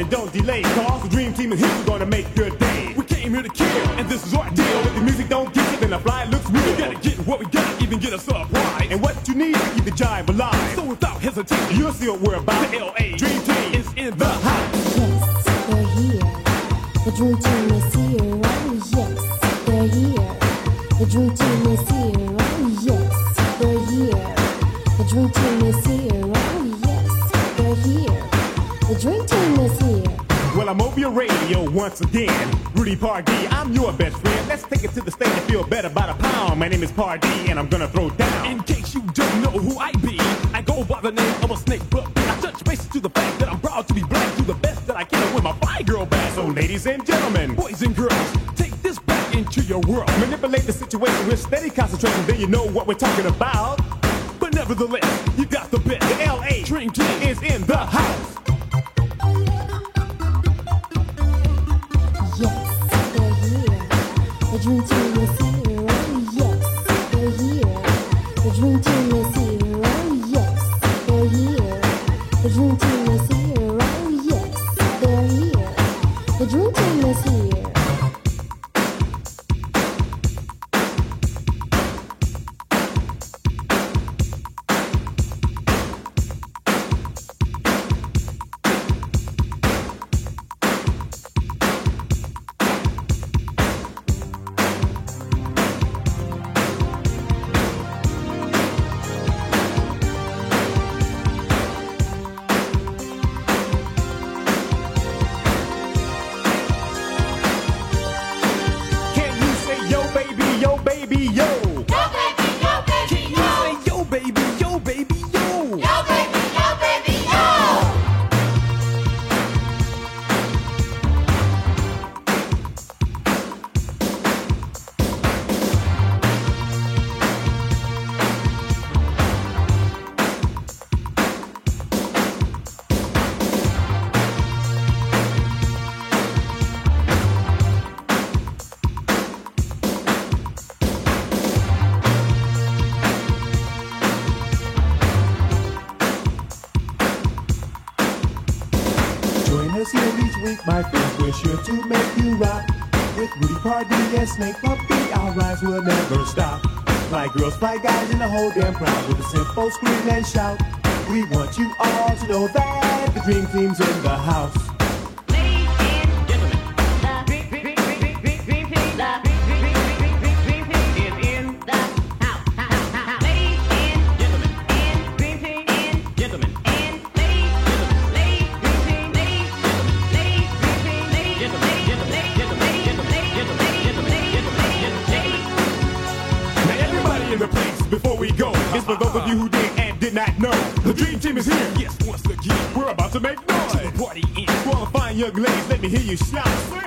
and don't delay. Call party and snake puppy, our eyes will never stop. Like girls, like guys in the whole damn crowd with a simple scream and shout. We want you all to know that the dream team's in the house. young ladies, let me hear you shout.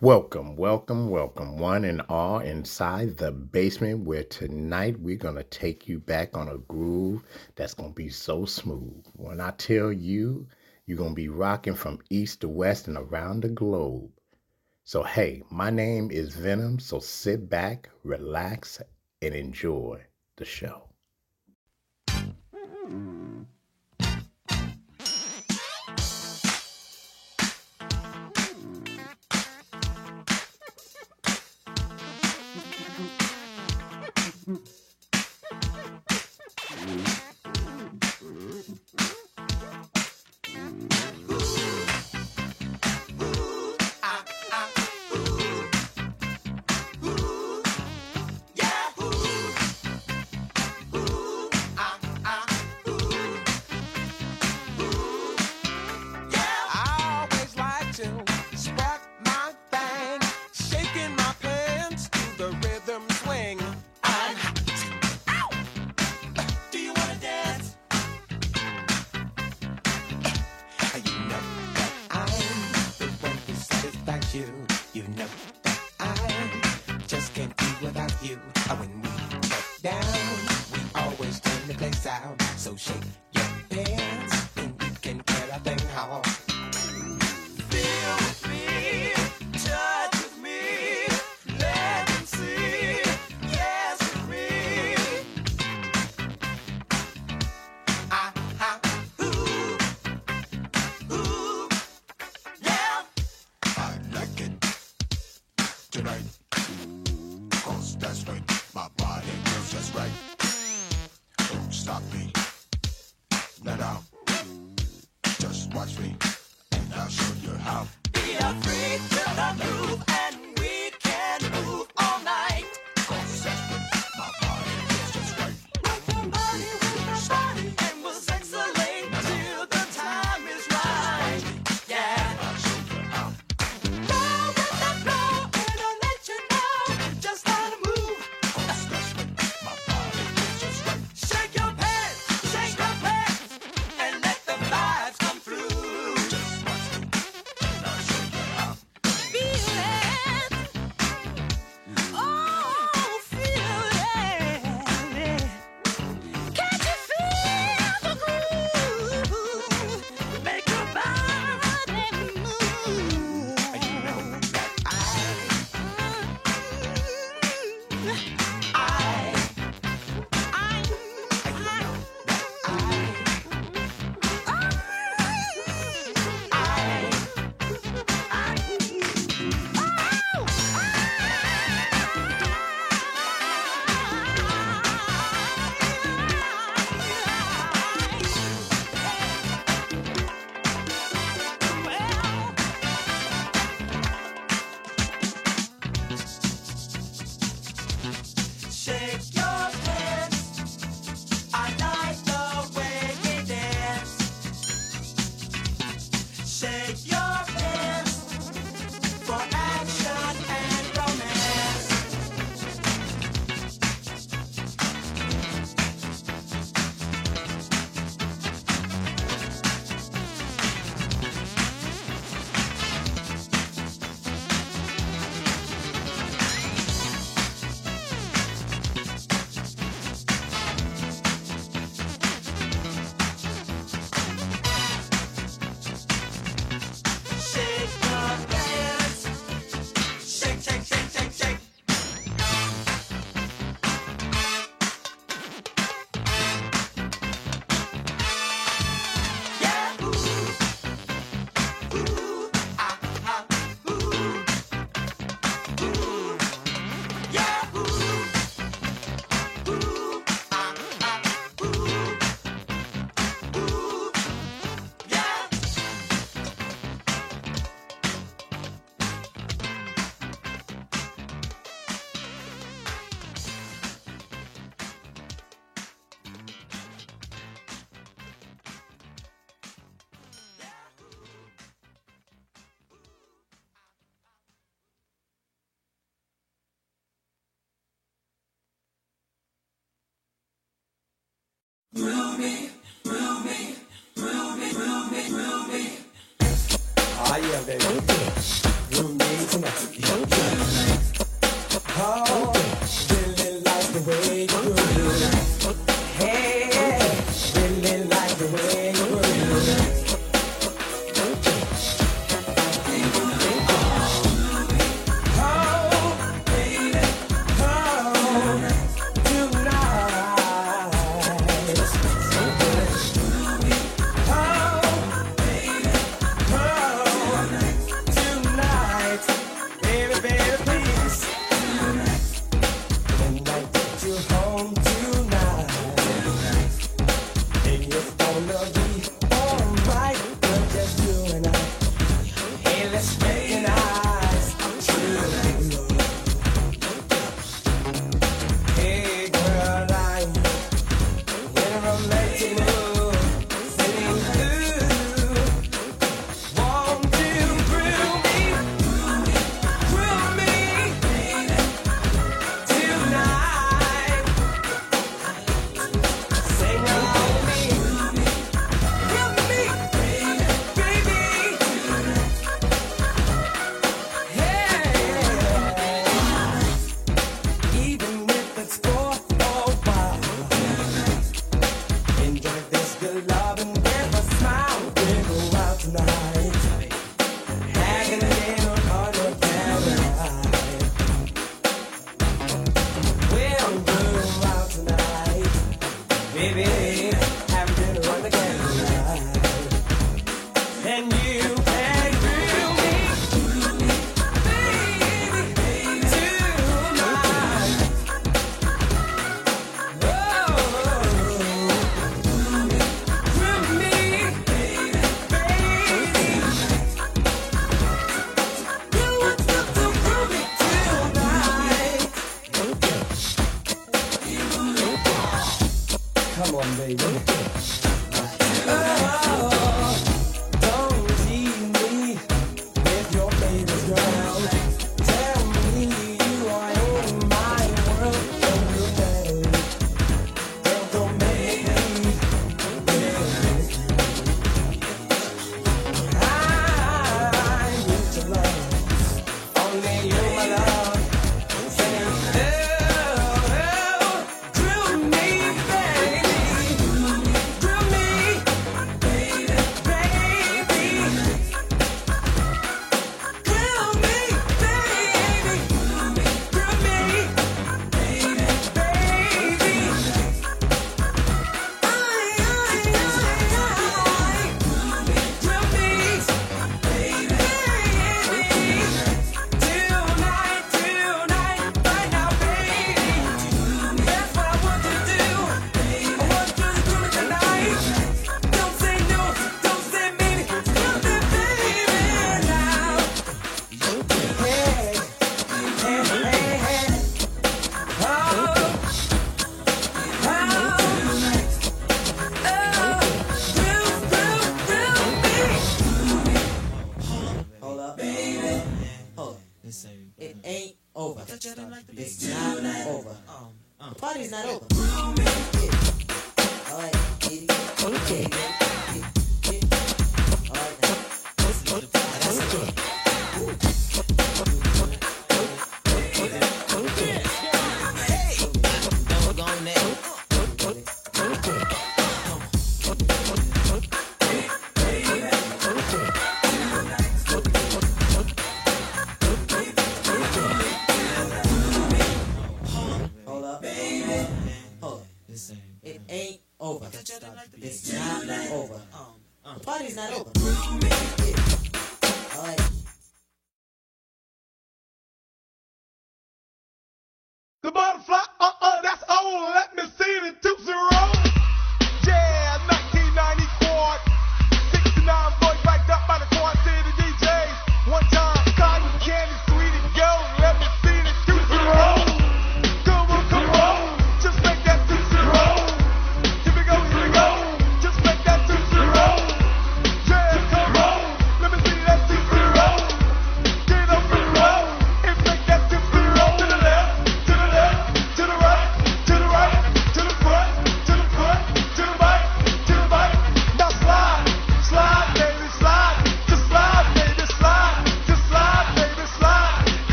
Welcome, welcome, welcome, one and all, inside the basement where tonight we're going to take you back on a groove that's going to be so smooth. When I tell you, you're going to be rocking from east to west and around the globe. So, hey, my name is Venom, so sit back, relax, and enjoy the show. you. You know that I just can't do without you. I Ruby, Ruby, Ruby, Ruby, Ruby. Ah, yeah, baby.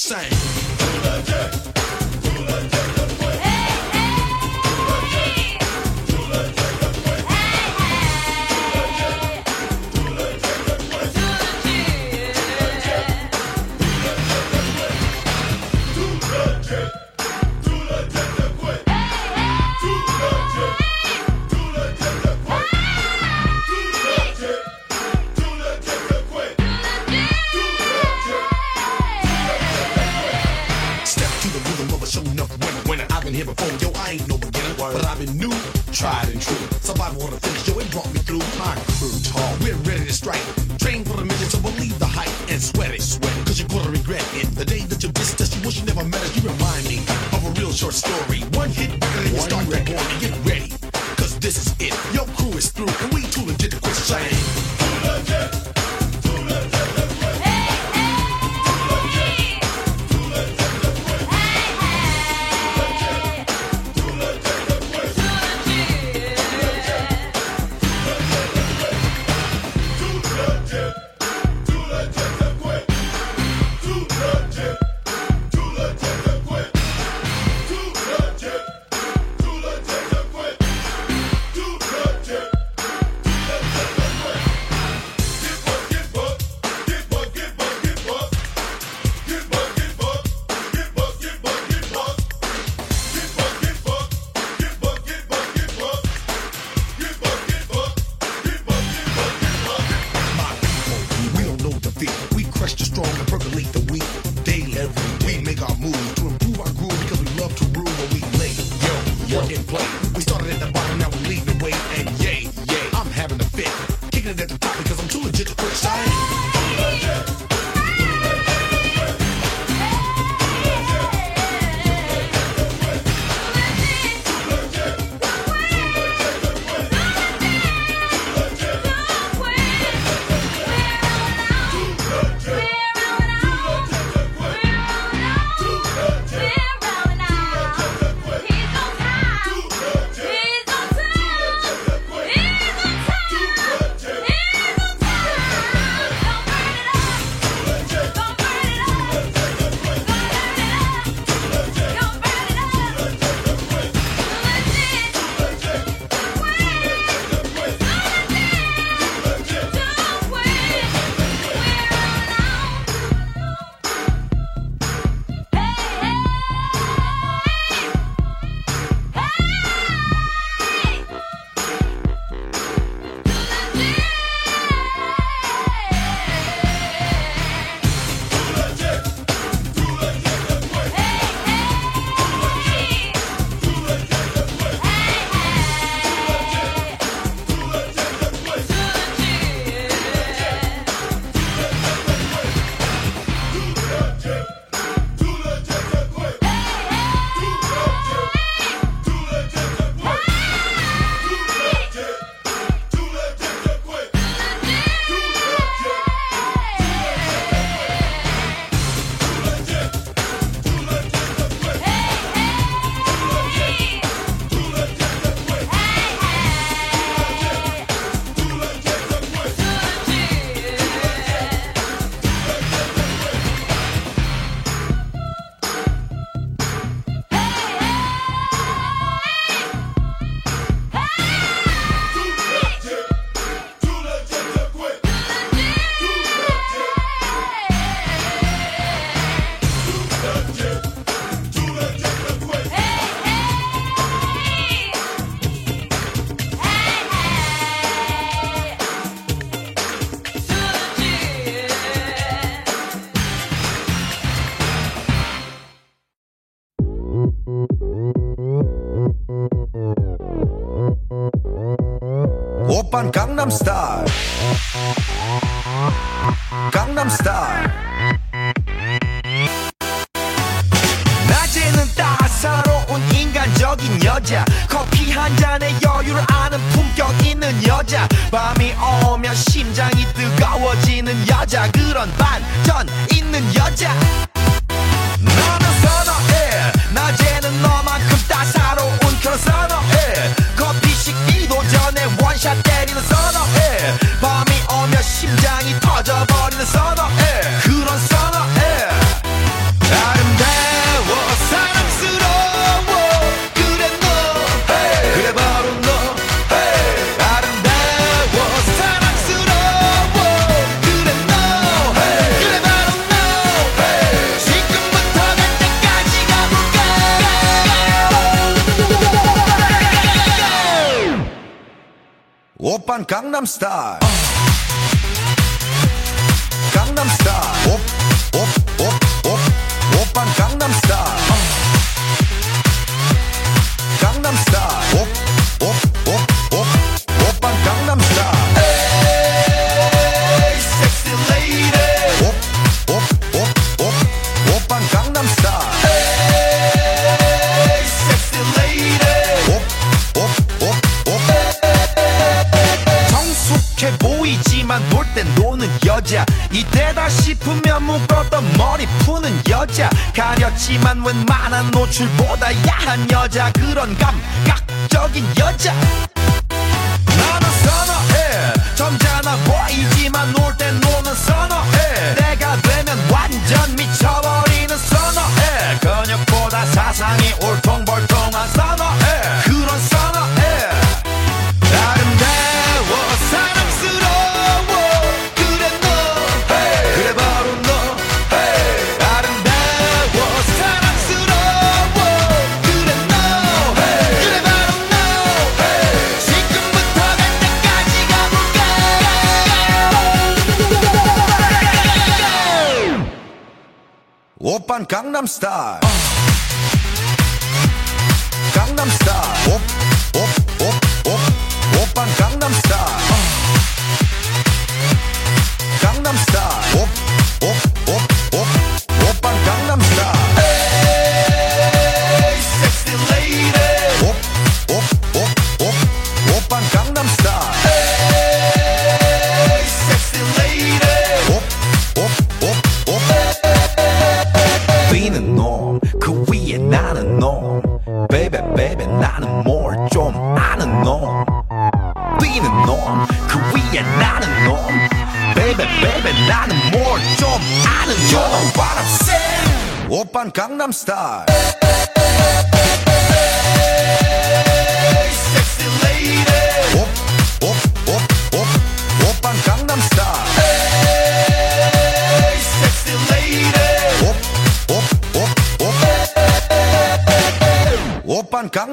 sang. here before, yo, I ain't no beginner, but I've been new, tried and true. Somebody wanna finish, yo, it brought me through. My crew tall, we're ready to strike. Train for the mission, so believe the hype and sweat it, sweat it, cause you're gonna regret it. The day that you dissed us, you wish you never met us, you remind me of a real short story. One hit record and you start to bore get ready.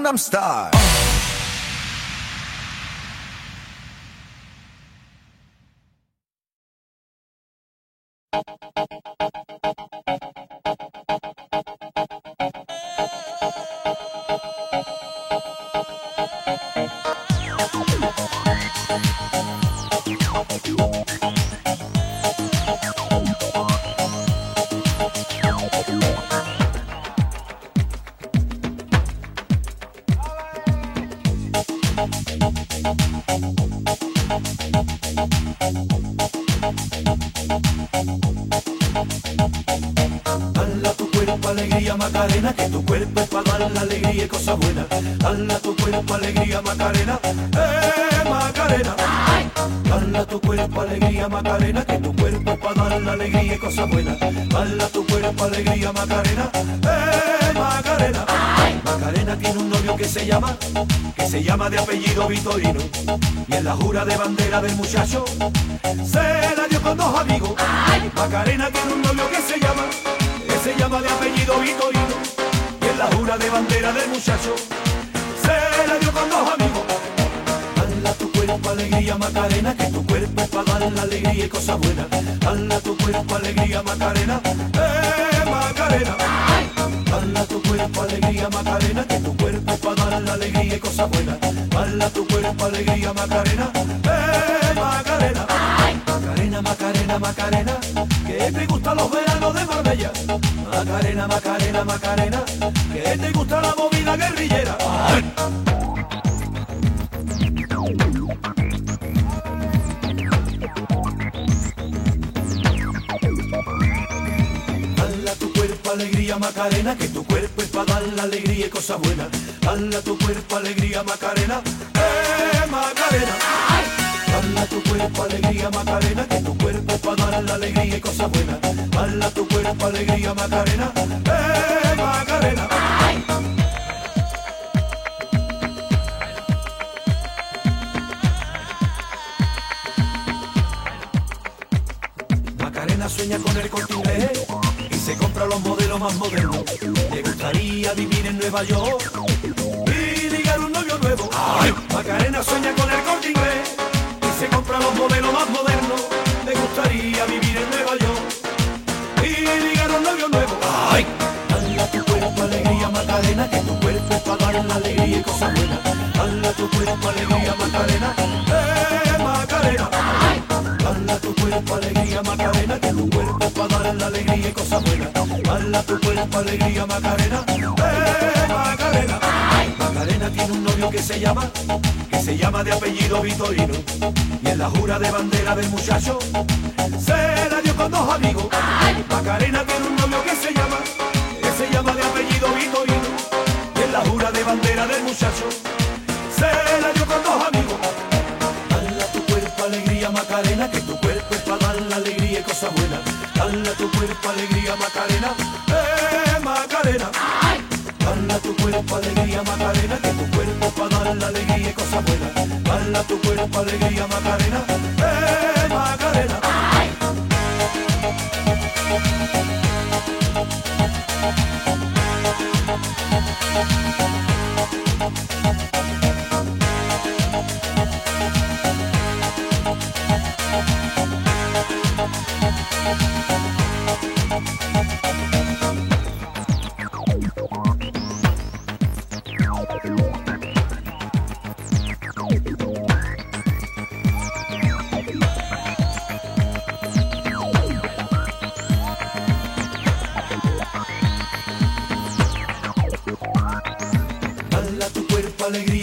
Gangnam Style. Macarena, eh, Macarena. Ay. Macarena tiene un novio que se llama, que se llama de apellido Vitorino. Y en la jura de bandera del muchacho, se la dio con dos amigos. Ay. Macarena tiene un novio que se llama, que se llama de apellido Vitorino. Y en la jura de bandera del muchacho, se la dio con dos amigos. Dale a tu cuerpo alegría Macarena, que tu cuerpo es para dar la alegría y cosas buenas. Dale a tu cuerpo alegría Macarena. Eh, Macarena. Bala tu cuerpo, alegría, Macarena, que tu cuerpo para dar la alegría y cosas buenas. Bala tu cuerpo, alegría, Macarena, eh, Macarena. Macarena, Macarena, Macarena, que te gustan los veranos de Marbella. Macarena, Macarena, Macarena, que te gusta la movida guerrillera. Ay. Macarena, que tu cuerpo es para dar la alegría y cosas buenas. Dala tu cuerpo alegría Macarena, eh Macarena. Dala tu cuerpo alegría Macarena, que tu cuerpo es para dar la alegría y cosas buenas. Dala tu cuerpo alegría Macarena, eh y ligar un novio nuevo. Macarena sueña con el corte y se compra los modelos más modernos. Le gustaría vivir en Nueva York y ligar un novio nuevo. Dale tu cuerpo alegría Macarena, que tu cuerpo para dar la alegría y cosas buenas. Dale tu cuerpo alegría Macarena, eh Macarena. Dale tu cuerpo alegría Macarena, que tu cuerpo para dar la alegría y cosas buenas. Dale tu cuerpo alegría Macarena, que se llama, que se llama de apellido Vitorino. Y en la jura de bandera del muchacho, se la dio con dos amigos. Macarena tiene un novio que se llama, que se llama de apellido Vitorino. Y en la jura de bandera del muchacho, se la dio con dos amigos. Dale tu cuerpo alegría Macarena, que tu cuerpo es para dar la alegría y cosas buenas. Dale tu cuerpo alegría Macarena, eh Macarena. Dale a tu cuerpo alegría Macarena, que tu cuerpo para dar la alegría y cosas buenas. Dale a tu cuerpo alegría Macarena, eh Macarena. Dale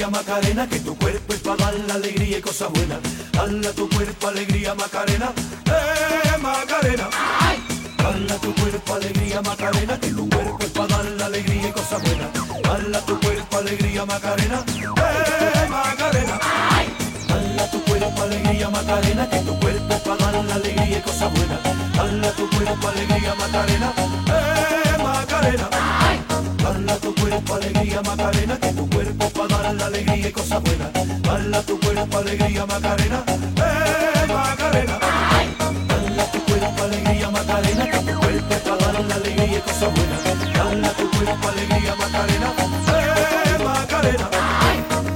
alegría Macarena, que tu cuerpo es para dar la alegría y cosas buenas. Dale a tu cuerpo alegría Macarena, eh Macarena. Dale a tu cuerpo alegría Macarena, que tu cuerpo es para dar la alegría y cosas buenas. Dale a tu cuerpo alegría Macarena, eh Macarena. Dale a tu cuerpo alegría Macarena, que tu cuerpo es para dar la alegría y cosas buenas. Dale a tu cuerpo alegría Macarena, eh Macarena. Dale a tu cuerpo alegría Macarena, que tu cuerpo para dar la alegría y cosas buenas. Dale a tu cuerpo alegría Macarena, eh Macarena. Dale a tu cuerpo alegría Macarena, que tu cuerpo para dar la alegría y cosas buenas. Dale a tu cuerpo alegría Macarena, eh Macarena.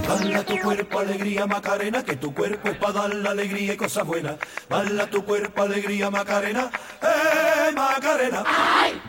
Dale a tu cuerpo alegría Macarena, que tu cuerpo es para dar la alegría y cosas buenas. Dale a tu cuerpo alegría Macarena, eh Macarena. Young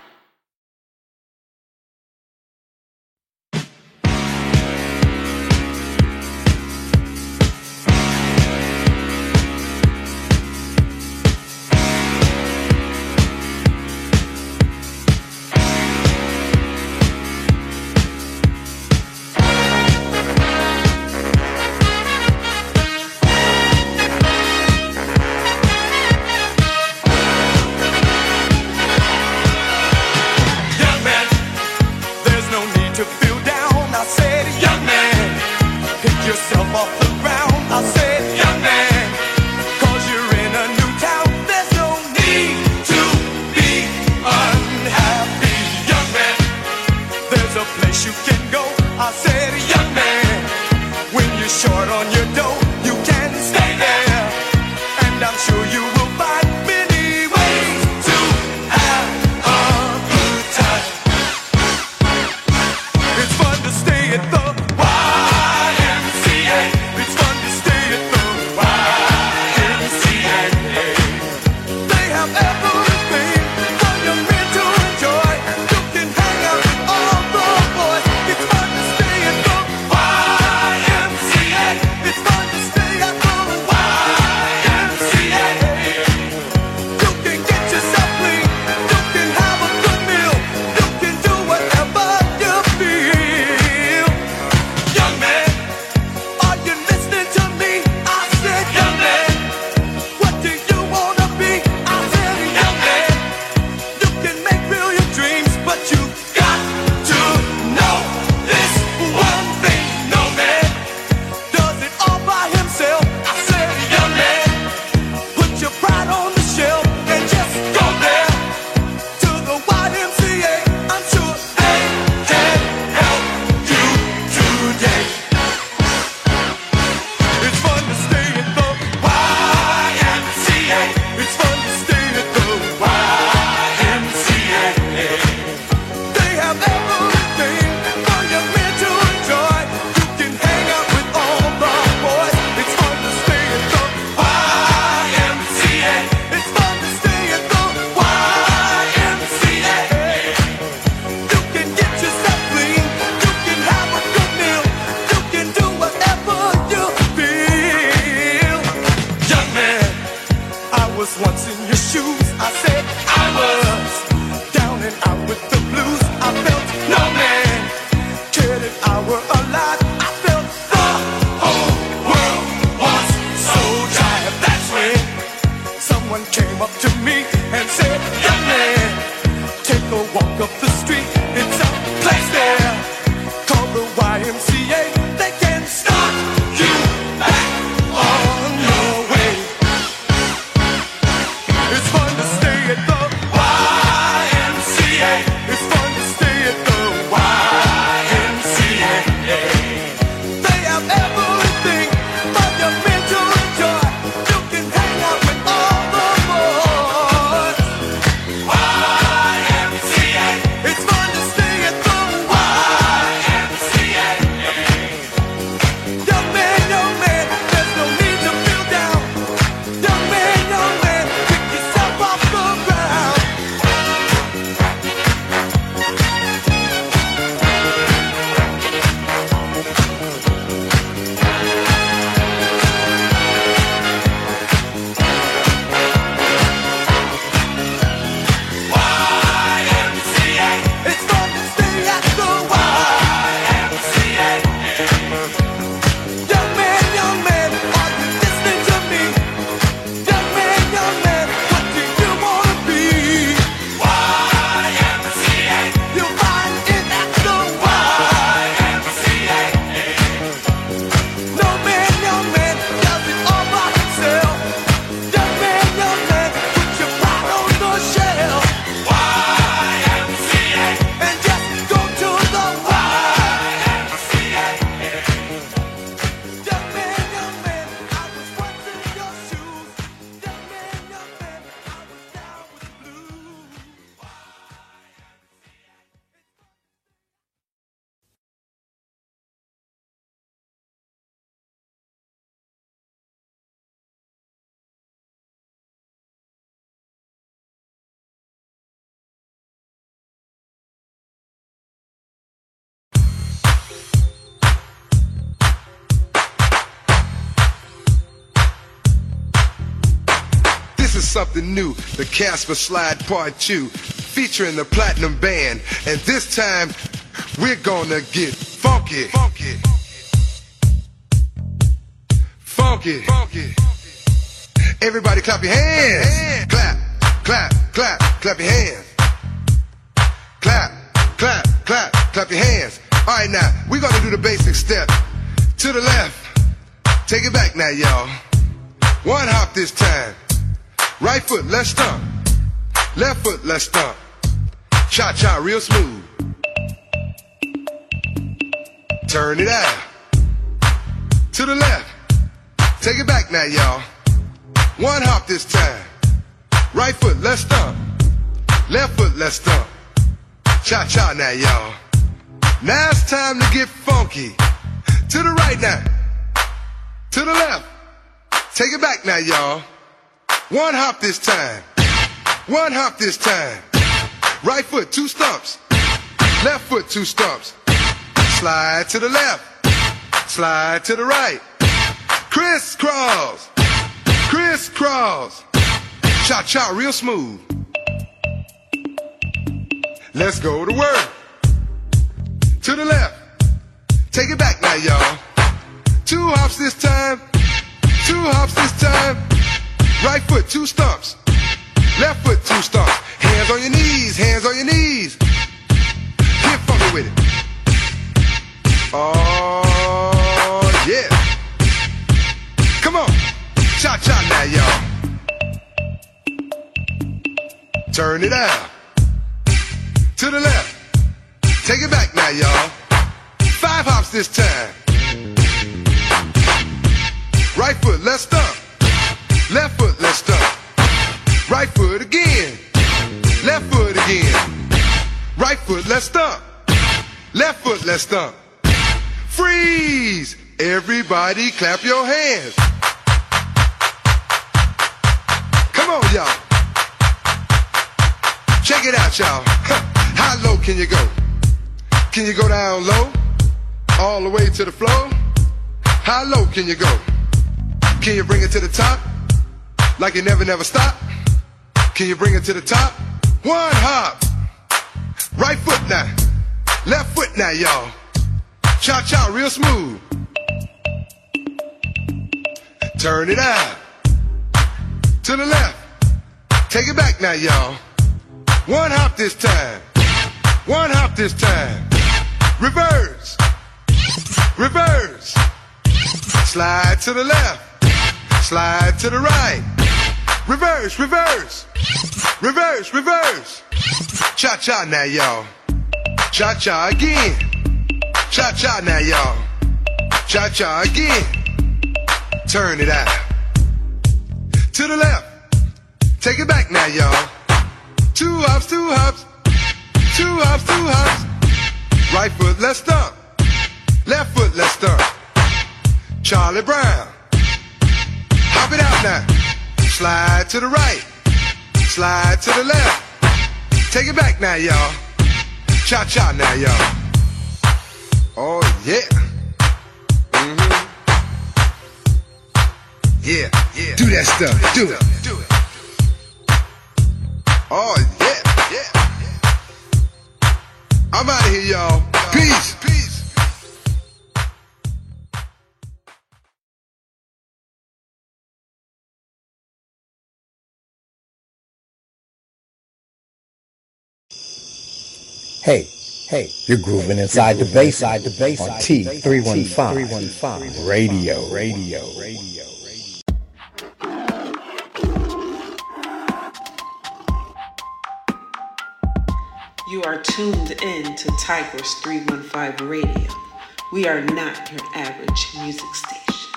something new. The Casper Slide Part 2, featuring the Platinum Band. And this time, we're gonna get funky. Funky. Funky. Funky. Everybody clap your hands. Clap, clap, clap, clap your hands. Clap, clap, clap, clap your hands. All right, now, we're gonna do the basic step. To the left. Take it back now, y'all. One hop this time. Right foot, let's stomp. Left foot, let's stomp. Cha cha, real smooth. Turn it out. To the left. Take it back now, y'all. One hop this time. Right foot, let's stomp. Left foot, let's stomp. Cha cha now, y'all. Now it's time to get funky. To the right now. To the left. Take it back now, y'all. One hop this time. One hop this time. Right foot, two stumps. Left foot, two stumps. Slide to the left. Slide to the right. Crisscross. Crisscross. Cha cha, real smooth. Let's go to work. To the left. Take it back now, y'all. Two hops this time. Two hops this time. Right foot, two stumps. Left foot, two stumps. Hands on your knees, hands on your knees. Get funky with it. Oh, yeah. Come on. Cha cha now, y'all. Turn it out. To the left. Take it back now, y'all. Five hops this time. Right foot, let's stomp. Left foot, let's stomp. Right foot again. Left foot again. Right foot, let's stomp. Left foot, let's stomp. Freeze! Everybody clap your hands. Come on, y'all. Check it out, y'all. How low can you go? Can you go down low? All the way to the floor? How low can you go? Can you bring it to the top? Like you never, never stop? Can you bring it to the top? One hop. Right foot now. Left foot now, y'all. Cha cha, real smooth. Turn it out. To the left. Take it back now, y'all. One hop this time. One hop this time. Reverse. Reverse. Slide to the left. Slide to the right. Reverse, reverse. Reverse, reverse. Cha cha now, y'all. Cha cha again. Cha cha now, y'all. Cha cha again. Turn it out. To the left. Take it back now, y'all. Two hops, two hops. Two hops, two hops. Right foot, let's stomp. Left foot, let's stomp. Charlie Brown. Hop it out now. Slide to the right. Slide to the left. Take it back now, y'all. Cha cha now, y'all. Oh, yeah. hmm Yeah, yeah. Do that stuff. Do it. Do it. Oh, yeah, yeah. I'm out of here, y'all. Peace. Peace. Hey, hey, you're grooving inside the bass, inside the bass on T315 Radio, Radio, Radio. Radio. You are tuned in to Tigers 315 Radio. We are not your average music station.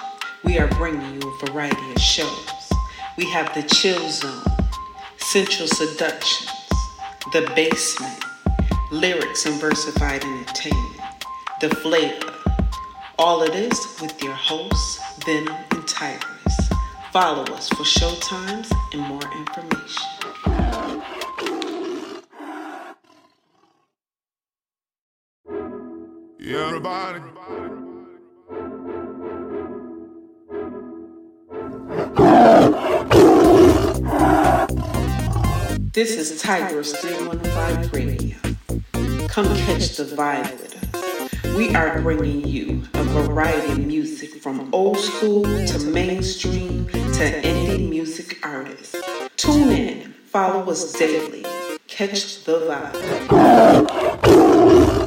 We are bringing you a variety of shows. We have the Chill Zone, Central Seductions, The Basement, Lyrics and Versified Entertainment, The Flavor. All it is with your hosts, Venom and Tigers. Follow us for showtimes and more information. Yeah, everybody. This is Tigress 315 Radio. Come catch the vibe with us. We are bringing you a variety of music from old school to mainstream to indie music artists. Tune in, follow us daily, catch the vibe.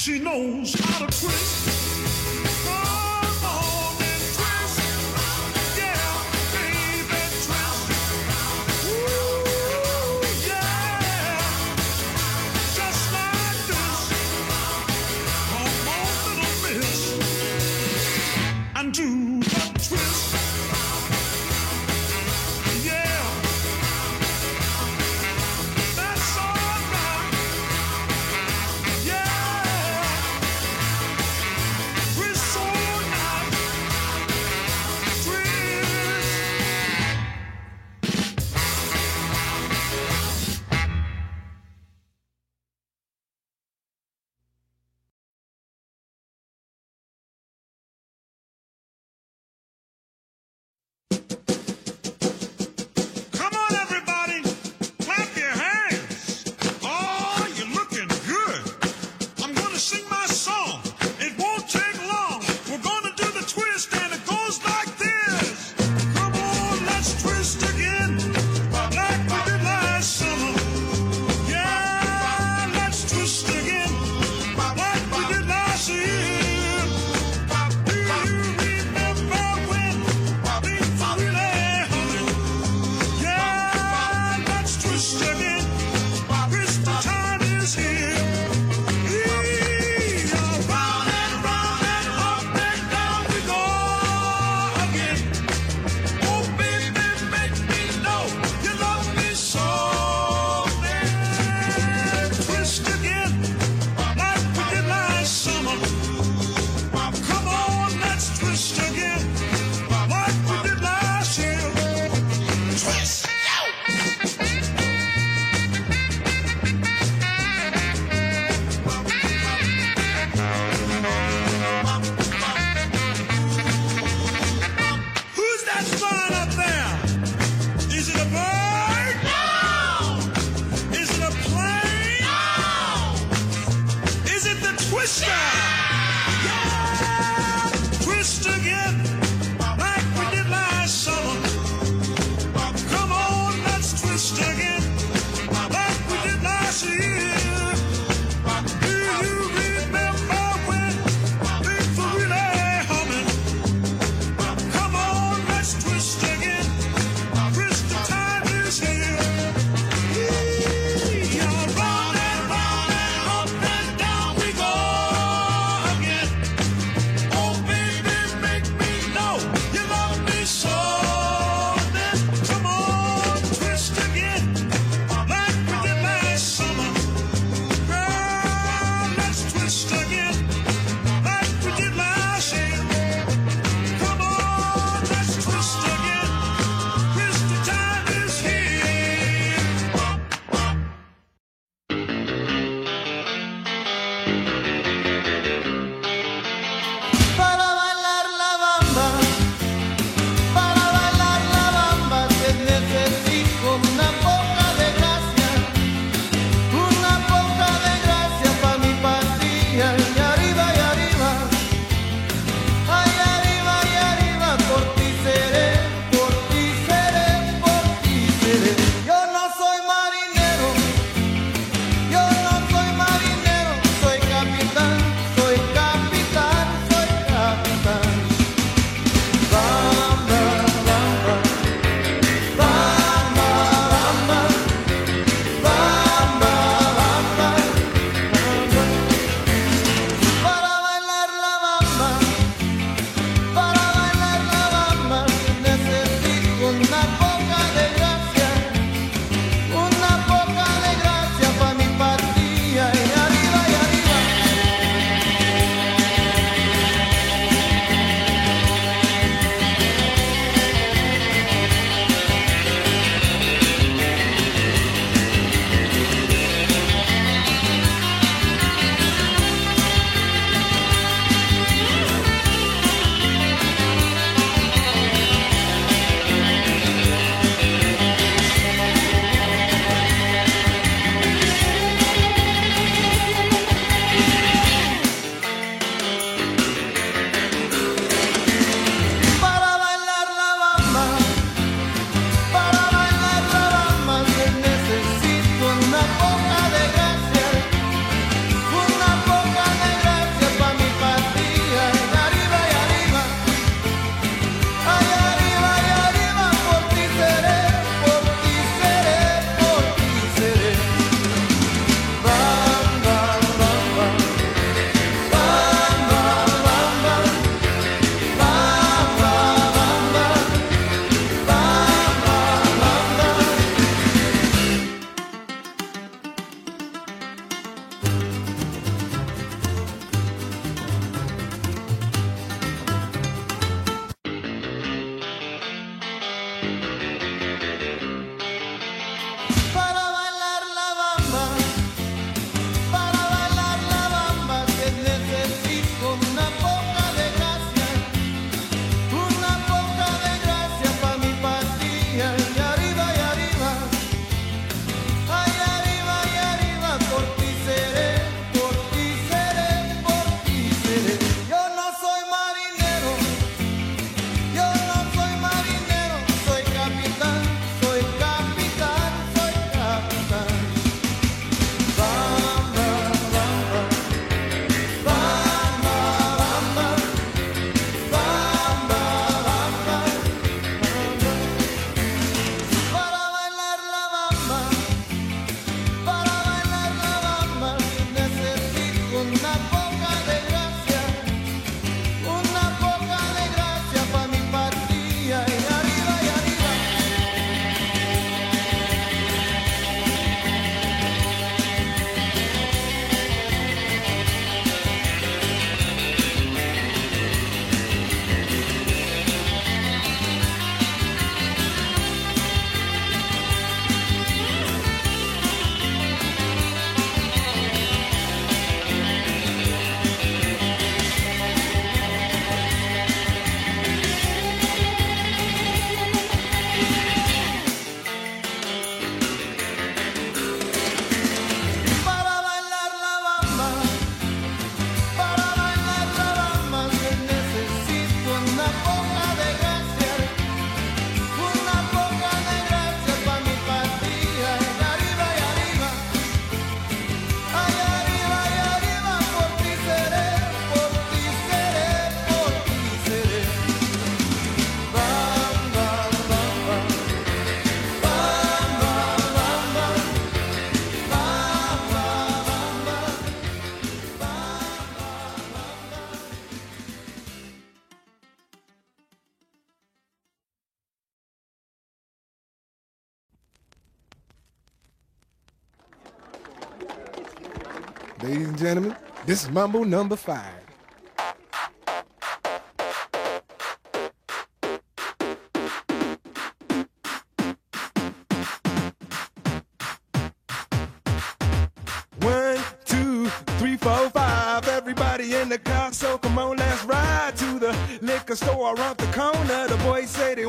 She knows how to twist. Gentlemen, this is Mambo number five. One, two, three, four, five. Everybody in the car, so come on, let's ride to the liquor store around the corner.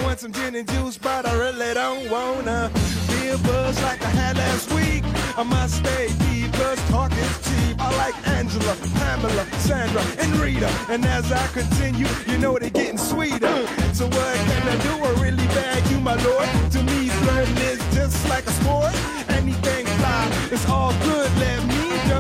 Want some gin and juice, but I really don't wanna be a buzz like I had last week. I must stay deep, cause talk is cheap. I like Angela, Pamela, Sandra, and Rita. And as I continue, you know they're getting sweeter. So what can I do? I really bag you, my lord. To me, flirting is just like a sport. Anything fly, it's all good. Let me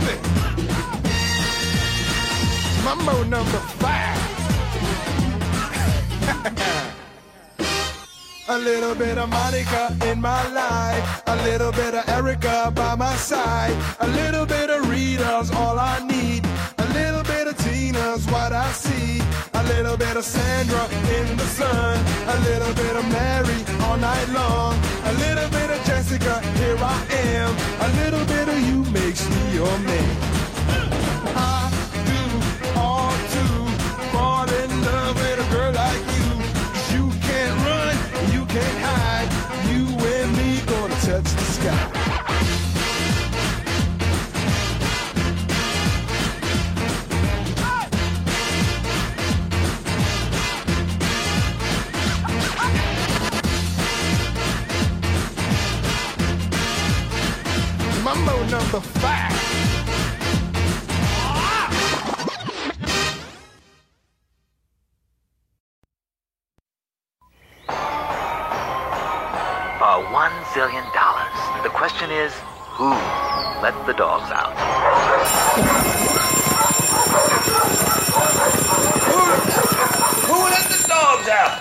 The trumpet. Mambo number five. A little bit of Monica in my life. A little bit of Erica by my side. A little bit of Rita's all I need. A little bit of Tina's what I see. A little bit of Sandra in the sun. A little bit of Mary all night long. A little bit of Jessica, here I am. A little bit of you makes me your man. I do all to fall in love with a girl like you can't run, you can't hide. You and me gonna touch the sky. Mambo number five. For one zillion dollars. The question is, who let the dogs out? Who let the dogs out?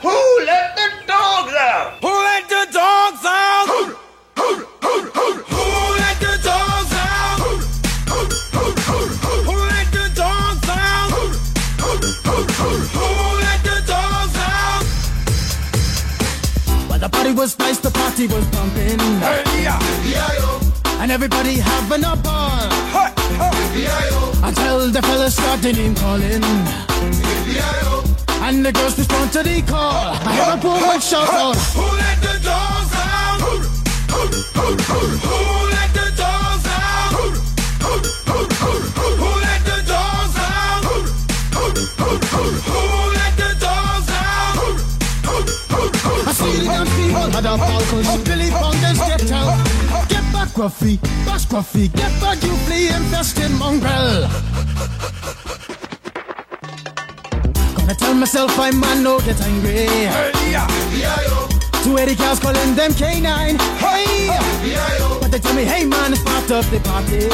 Who let the dogs out? Who let the dogs out? Was nice, the party was pumping. And everybody having a ball. Until the fellas started name calling. And the girls respond to the call. I hear a woman shout out. Who let the dogs out? Who let the dogs ball cause Billy Fountains get out. Get back, Gruffy, bash Gruffy, get back, you flea infested mongrel. Gonna tell myself I'm man, no get angry. Two Eddie cows calling them K9. Hey! But they tell me, hey man, it's part of the party.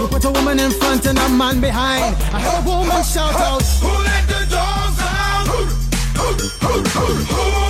You put a woman in front and a man behind. I heard a woman shout out. Who let the dogs out? Who let the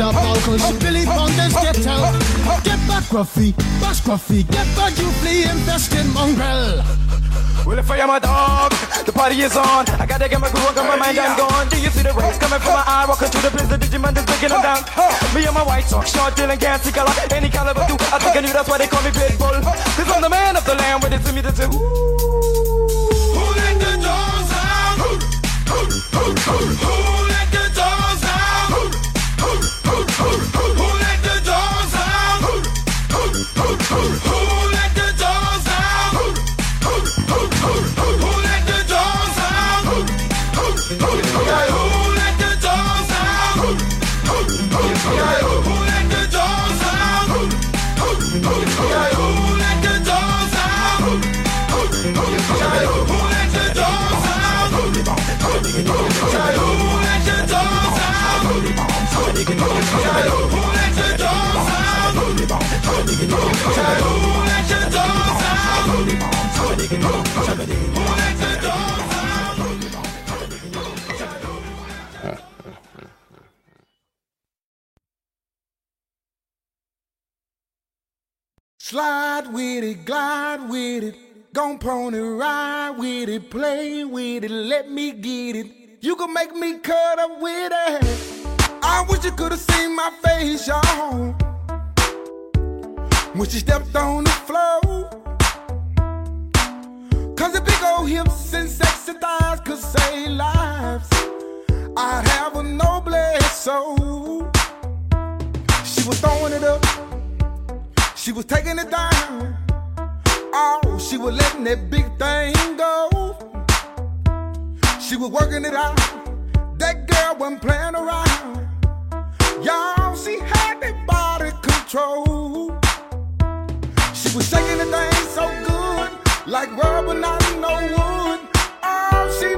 a ball cause Billy Fountains get out. Get back, Gruffy, bash Gruffy, get back, you flea infested mongrel. Well, if I am a dog, the party is on. I gotta get my groove on, got my mind, I'm gone. Do you see the rays coming from my eye? Walking through the place, the Digimon is breaking them down. Me and my white socks, short, dealing, can't see color. Any caliber, do I think I knew that's why they call me Pitbull. Cause I'm the man of the land, with it to me, the two. Gon' pony ride with it, play with it, let me get it. You can make me cut up with it. I wish you could have seen my face, y'all. When she stepped on the floor. Cause the big old hips and sexy thighs could save lives. I'd have a noble soul. She was throwing it up. She was taking it down. Oh, she was letting that big thing go. She was working it out. That girl wasn't playing around. Y'all, she had that body control. She was shaking the thing so good, like rubber, not no wood. Oh, she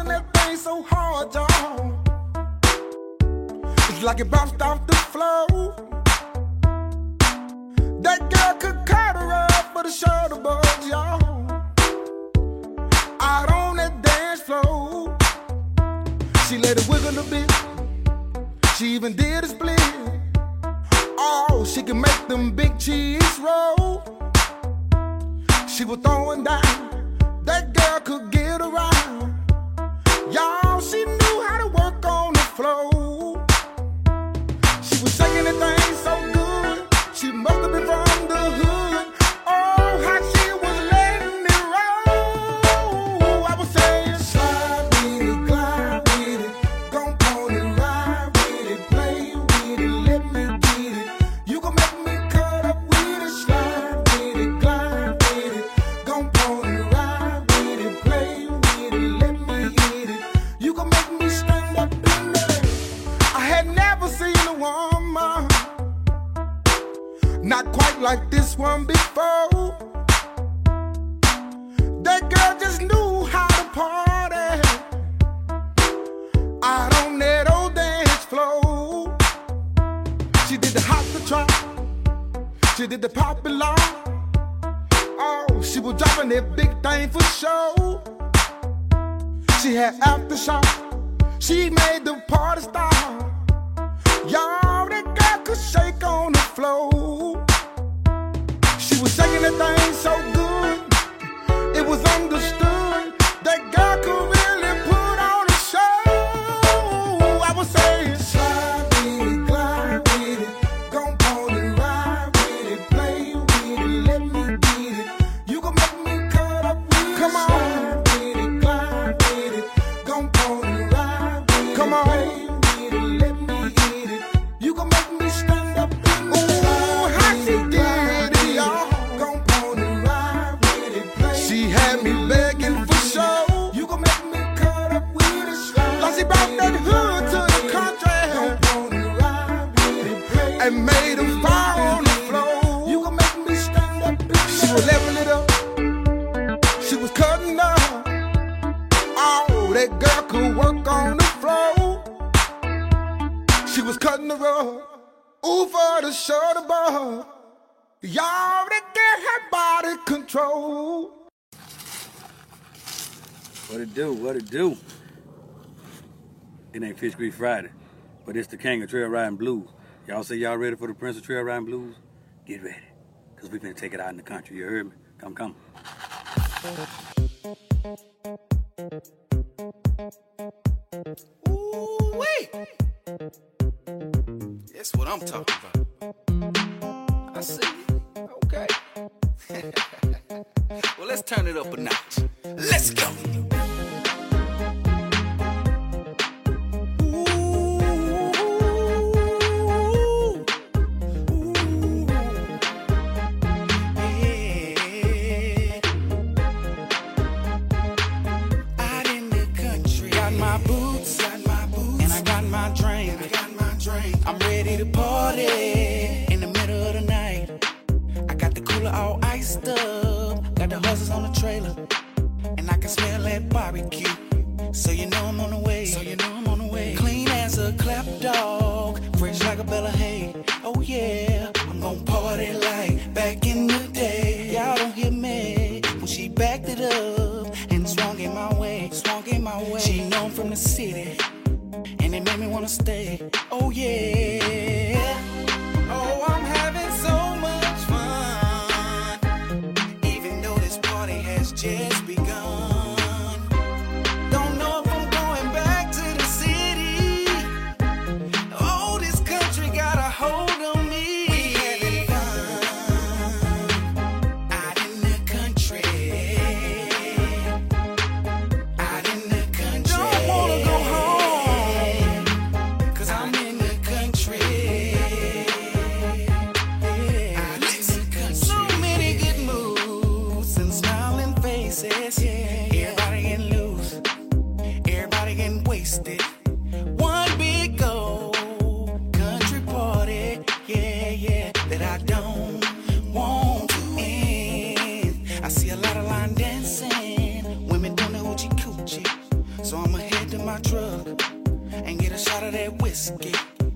She that thing so hard, y'all. It's like it bounced off the floor. That girl could cut her up for the shoulder bugs, y'all. Out on that dance floor. She let it wiggle a bit. She even did a split. Oh, she can make them big cheese roll. She was throwing down. That girl could get around. Y'all, she knew how to work on the floor. She was shaking the thing so good. She must have been from the hood. Like this one before. That girl just knew how to party out on that old dance floor. She did the hot the trot, she did the pop it lock. Oh, she was dropping that big thing for show. She had aftershock, she made the party start. Y'all, that girl could shake on the floor. Was shaking that thing so good, it was understood that God could What it do? What it do? It ain't Fish Grease Friday, but it's the King of Trail Riding Blues. Y'all say y'all ready for the Prince of Trail Riding Blues? Get ready, cause we finna take it out in the country. You heard me? Come, come. Ooh-wee. That's what I'm talking about. I see. Okay. well, let's turn it up a notch. Let's go. Barbecue. So you know I'm on the way. So you know I'm on the way. Clean as a clap dog, fresh like a Bella Hay. Oh yeah, I'm gonna party like back in the day. Y'all don't hear me when she backed it up and swung in my way. Swung in my way. She know I'm from the city, and it made me wanna stay. Oh yeah. So I'ma head to my truck and get a shot of that whiskey.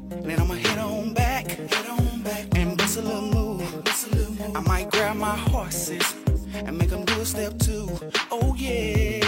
Then I'ma head on back, head on back and bust a little move. Bust a little move. I might grab my horses and make them do a step two. Oh yeah.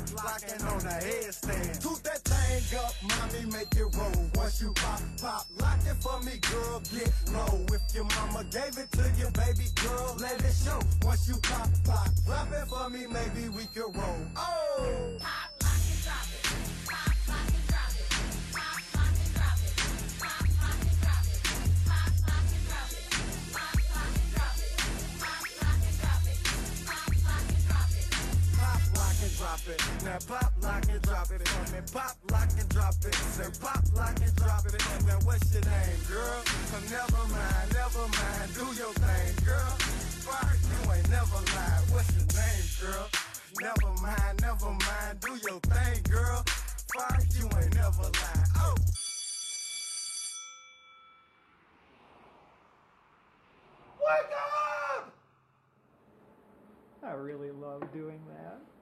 Just pop locking on the headstand. Toot that thing up, mommy, make it roll. Once you pop, pop, lock it for me, girl, get low. If your mama gave it to you, baby girl, let it show. Once you pop, pop, drop it for me, maybe we could roll. Oh! Pop, lock, Now pop, lock, and drop it. Pop, lock, and drop it. Say pop, lock, and drop it. Then what's your name, girl? Uh, never mind, never mind. Do your thing, girl. Fire, you ain't never lied. What's your name, girl? Never mind, never mind. Do your thing, girl. Fire, you ain't never lied. Oh! Wake up! I really love doing that.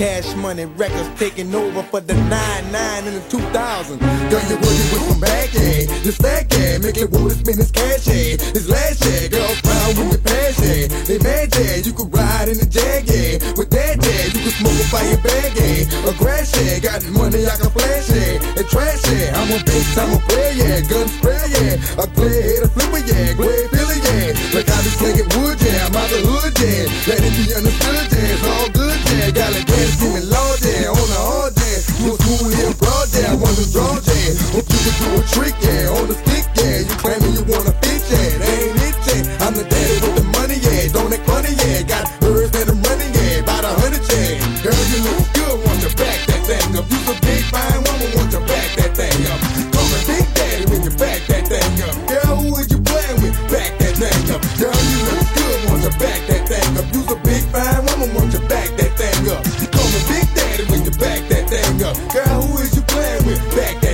Cash Money Records taking over for the 9-9 in the 2000. Girl, you working with some bag, yeah. This fat yeah. Make it spin this cash, yeah. This last, yeah. Girl, proud with your pass, yeah. They mad, yeah. You could ride in the Jag, yeah. With that, yeah. You could smoke a fire bag, yeah. A grass, yeah. Got money I can flash, yeah. And trash, yeah. I'm a big time a player, yeah. Gun spray, yeah. A clear head, a flipper, yeah. Glad feeling, yeah. Like I be slinging wood, yeah. I'm out the hood, yeah. Let it be understood, yeah. It's all good, yeah. Got a give me low, yeah. On the hard, yeah. You a smooth here, broad. I want to draw, yeah. Hope you can do a trick, yeah. On the stick, yeah. You claiming you wanna fit, yeah. Ain't it, yeah. I'm the daddy with the money, yeah. Don't act funny, yeah. Got birds that I'm running, yeah. About a hundred, yeah. Girl, you look good, want to back that thing up. You's a big fine woman,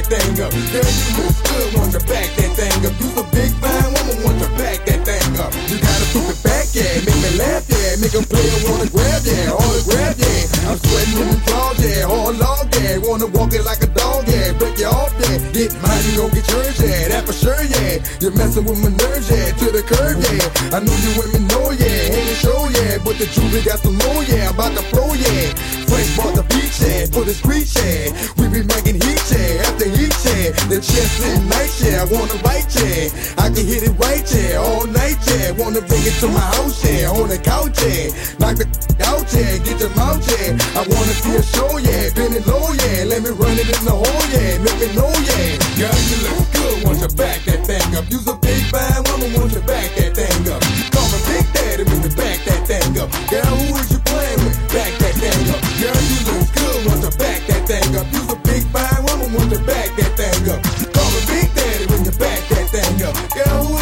that thing up. Girl, you look good, want to back that thing up. You's a yeah. Make me laugh, yeah. Make 'em play, wanna grab, yeah. Grab, yeah. I'm sweating in the claws, yeah. All log, yeah. Wanna walk it like a dog, yeah. Break you off, yeah. Get mine, you gon' get yours, yeah. That for sure, yeah. You're messing with my nerves, yeah. To the curb, yeah. I know you women know, yeah. Ain't show, yeah. But the jewelry got some more, yeah. About to flow, yeah. Fresh bought the beach, yeah. For the street, yeah. We be making heat, yeah. After heat, yeah. The chest sitting nice, yeah. I wanna write, yeah. I can hit it right, yeah. All night, yeah. Wanna bring it to my house, yeah. On the couch, yeah. Knock the out, yeah. Get your mouth, yeah. I wanna see a show, yeah. Bend it low, yeah. Let me run it in the hole, yeah. Make me know, yeah. Girl, you look good. Want you back that thing up. You's a big fine woman. Want you back that thing up. Call me Big Daddy you back that thing up. Girl, who is you playing with? Back that thing up. Girl, you look good. Want you back that thing up. You's a big fine woman. Want you back that thing up. Call me Big Daddy when you back that thing up. Girl, who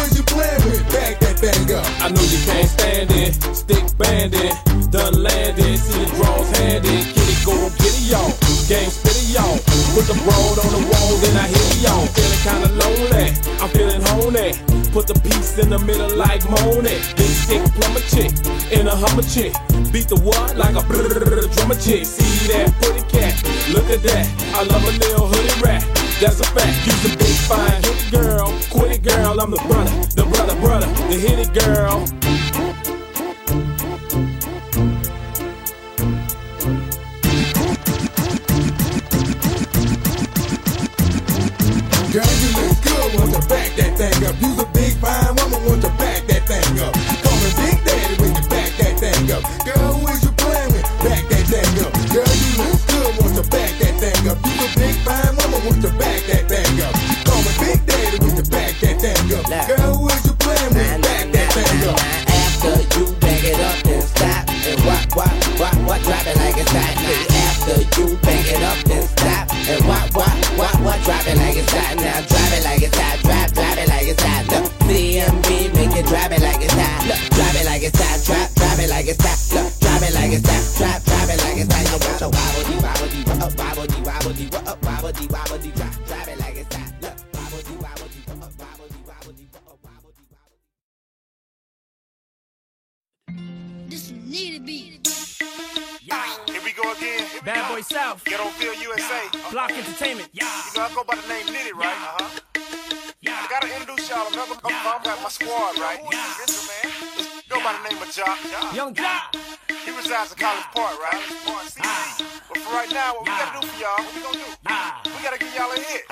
I know you can't stand it. Stick bandit, done landed. See the draws handed. Kitty go get it, y'all. Gang spit it, y'all. Put the broad on the wall, then I hit it, y'all. Feeling kinda lonely. I'm feeling honey. Put the piece in the middle like Monet. Big stick plumber chick in a hummer chick. Beat the what like a brrrr drummer chick. See that pretty cat? Look at that. I love a little hoodie rat. That's a fact. You's a big fine hit it girl, quit it girl. I'm the brother, the brother, brother, the hit it. Girl, up. Girl, is you playing with? Back that thing up. After you back it up and stop and walk, walk, walk, walk, drop it like it's hot. Now after you back it up and stop and walk, walk, walk, walk, drop it like it's hot. Now drop it like it's hot, drop, drop it like it's hot. Look, CMB make it drop it like it's hot. Look, drop it like it's hot, drop, drop it like it's hot. Block Entertainment. Yeah. You know, I go by the name Nitti, right? Uh-huh. Yeah. I gotta introduce y'all another I'm, I'm got my squad, right? Yeah. This man. Let's go by the name of Joc. Yung Joc. He resides in College Park, right? Ah. But for right now, what we gotta do for y'all, what we gonna do? We gotta give y'all a hit.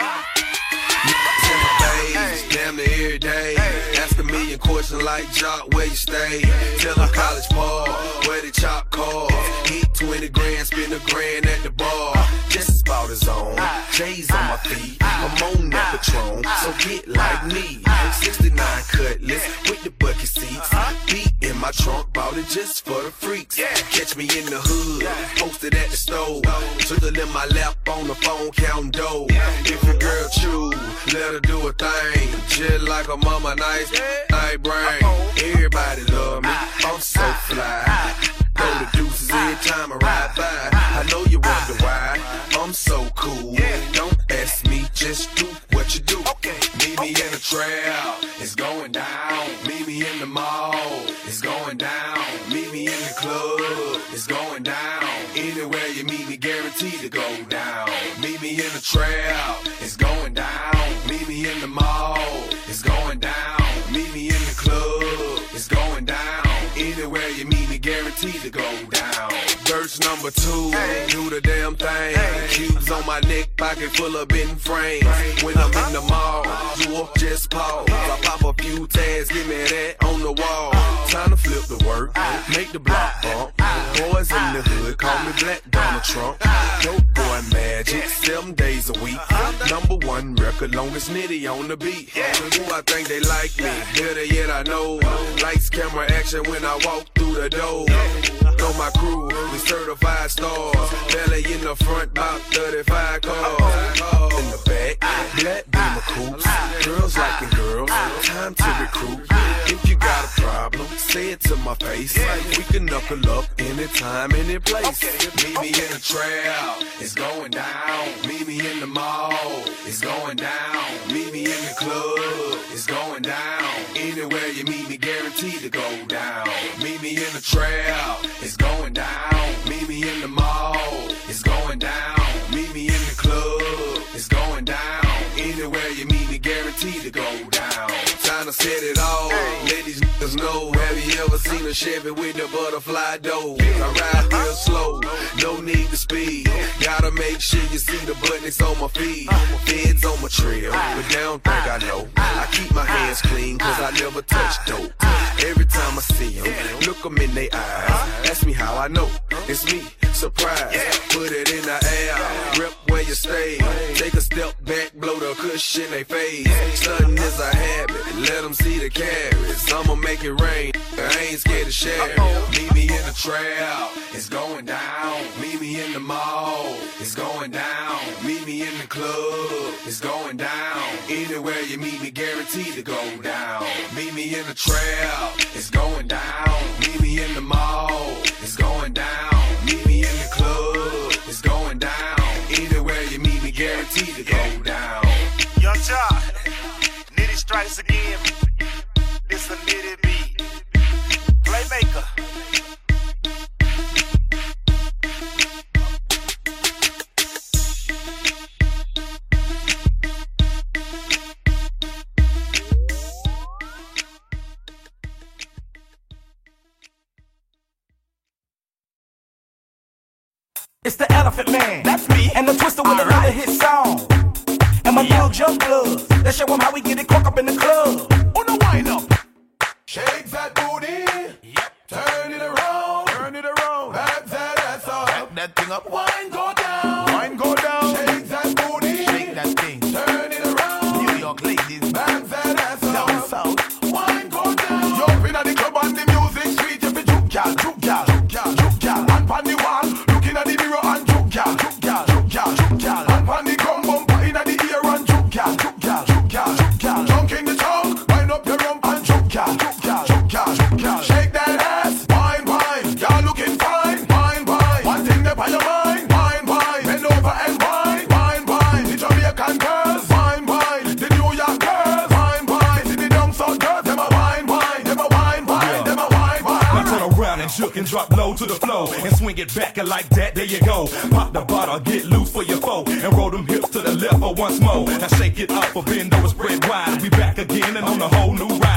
Bays, damn near every day. Ask a million questions like Joc, where you stay? Tell them college ball, where the chop call. Hit 20 grand, spend a grand at the bar. Just about his own. J's on my feet, I'm on that Patron, so get like me. 69 cutlass with the bucket seats. Beat in my trunk, bought it just for the freaks. Catch me in the hood, posted at the stove. Twiddle in my lap on the phone, counting dough. If your girl choose, let her do a thing. Just like a mama, nice, night brain. Everybody love me, I'm so fly. Go to deuces every time I ride by. I know you wonder why I'm so cool. Don't ask me, just do what you do. Meet me in the trail, it's going down. Meet me in the mall, it's going down. Meet me in the club, it's going down. Anywhere you meet me, guaranteed to go down. Meet me in the trail, Verse number two, do the damn thing. Cubes on my neck, pocket full of bitten frames. When I'm in the mall, you up just pause. I pop a few tags, give me that on the wall. Time to flip the work, make the block bump. Boys in the hood call me Black Donald Trump. Dope boy magic, seven days a week. Number one record, longest nitty on the beat. Ooh, I think they like me. Better yet, I know. Lights, camera, action when I walk through the door. Know my crew, we certified stars. Belly in the front, about 35 cars. In the back, black beamer coops. Girls liking girls, time to recruit. If you got a problem, say it to my face. We can knuckle up anytime, any place. Meet me in the trail, it's going down. Meet me in the mall, it's going down. Meet me in the club, it's going down. Anywhere you meet me, guaranteed to go down. Meet me in the trail, it's going down. The mall, it's going down. Meet me in the club, it's going down. Anywhere you meet me, guaranteed to go down. Time to set it all. Niggas know. Have you ever seen a Chevy with the butterfly door? I ride real slow, no need to speed. Gotta make sure you see the buttons on my feet. Feds on my trail, but they don't think I know. I keep my hands clean, cause I never touch dope. Every time I see them, look them in their eyes. Ask me how I know. It's me, surprise. Put it in the air, rep where you stay. Take a step back, blow the cushion they face. Stunting is a habit, let them see the carrots. I'ma make it rain, I ain't scared to share. Meet me in the trail, it's going down. Meet me in the mall, it's going down. Meet me in the club, it's going down. Anywhere you meet me, guaranteed to go down. Meet me in the trail, it's going down. Meet me in the mall, it's going down. Meet me in the club, it's going down. Anywhere you meet me, guaranteed to go down. Yung Joc, Nitti strikes again. This a Nitti It's the Elephant Man. That's me. And the Twista with another hit song. And my little jump bloods. Let's show 'em how we get it crunk up in the club. On the wind up. Shake that booty. Turn it around. Turn it around. Back that ass up. Back that thing up. Wine go drop low to the flow and swing it back and like that. There you go. Pop the bottle, get loose for your foe and roll them hips to the left for once more. Now shake it up or bend over, spread wide. We back again and on a whole new ride.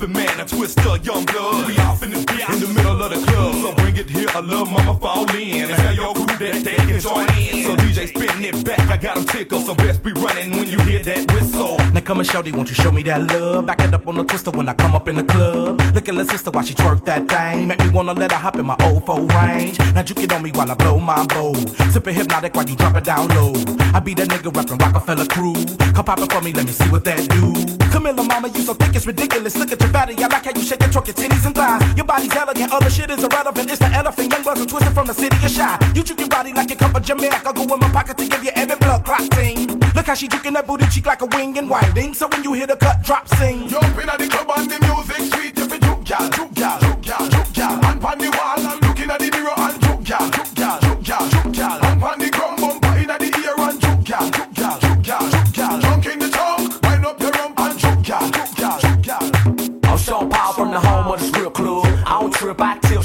Elephant Man, a Twista, young blood. We off in the in the middle of the club. So bring it here, a little mama fall in and tell your crew that they can join in. So DJ spin it back, I got them tickled. So best be running when you hear that whistle. Now come and shorty, won't you show me that love? Back it up on the Twista when I come up in the club. Look at the sister while she twerk that thing. Make me wanna let her hop in my old four range. Now you it on me while I blow my bow. Sipping Hpnotiq while you drop it down low. I be that nigga rapping Rockefeller crew. Come pop it for me, let me see what that do. Camilla, mama, you so thick it's ridiculous. Look at your body, I like how you shake your twerk your titties and thighs. Your body's elegant, other shit is irrelevant. It's the elephant, young bloods and twisted from the city of Chi. You juke your body like you come from Jamaica. Go in my pocket to give you every blood clot thing. Look how she juking that booty cheek like a wing and winding. So when you hear the cut drop, sing. Jump inna the club and the music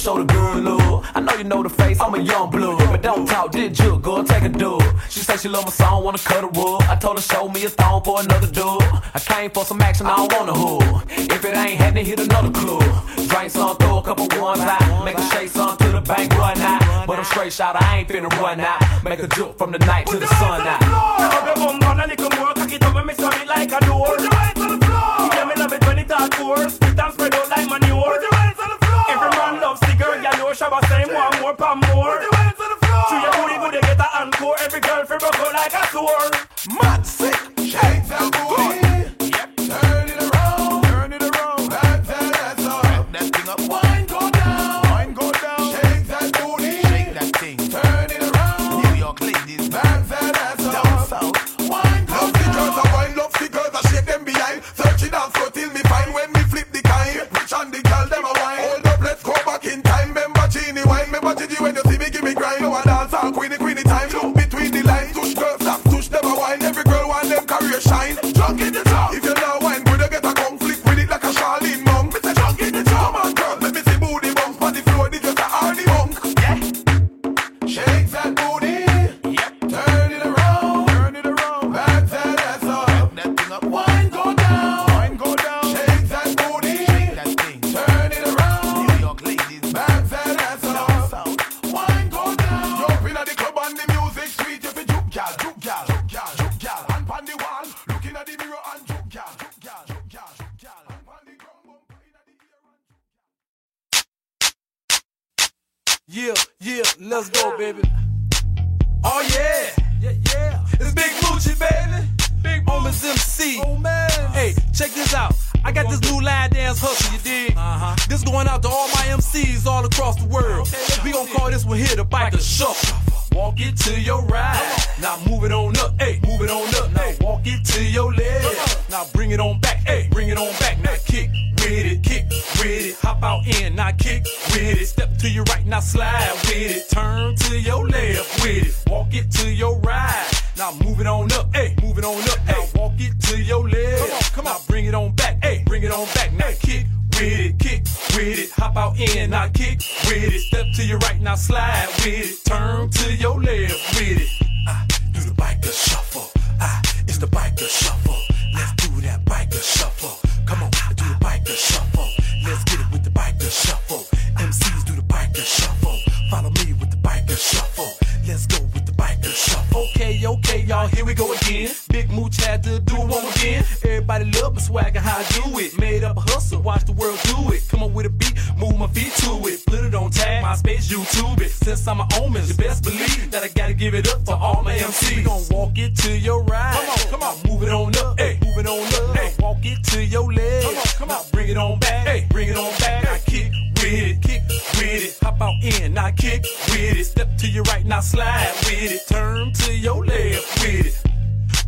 show the good. I know you know the face, I'm a young blood. But don't talk, did you go take a dub? She say she love my song, wanna cut a wood. I told her show me a thong for another dub. I came for some action, I don't wanna hood. If it ain't happening, hit another club. Drink some, throw a couple ones out. Make a shake some to the bank, run out. But I'm straight shot, I ain't finna run out. Make a jump from the night to the sun out. Rub your bum down a little more, cock it up and me slam it like a door. Put your hands on the floor. Yeah, me love it when it hardcore. Spit more, pam more. Put your hands on the floor. To your booty, you get a encore. Every girl feel broke like a sword. Mad sick, shake that booty. Gotta give it up to all my MCs. We gon' walk it to your right. Come on, come on, move it on up, hey, move it on up, hey. Walk it to your left. Come on, come on, bring it on back, hey, bring it on back. Now kick with it, kick with it. Hop out in, now kick with it. Step to your right, now slide with it. Turn to your left with it.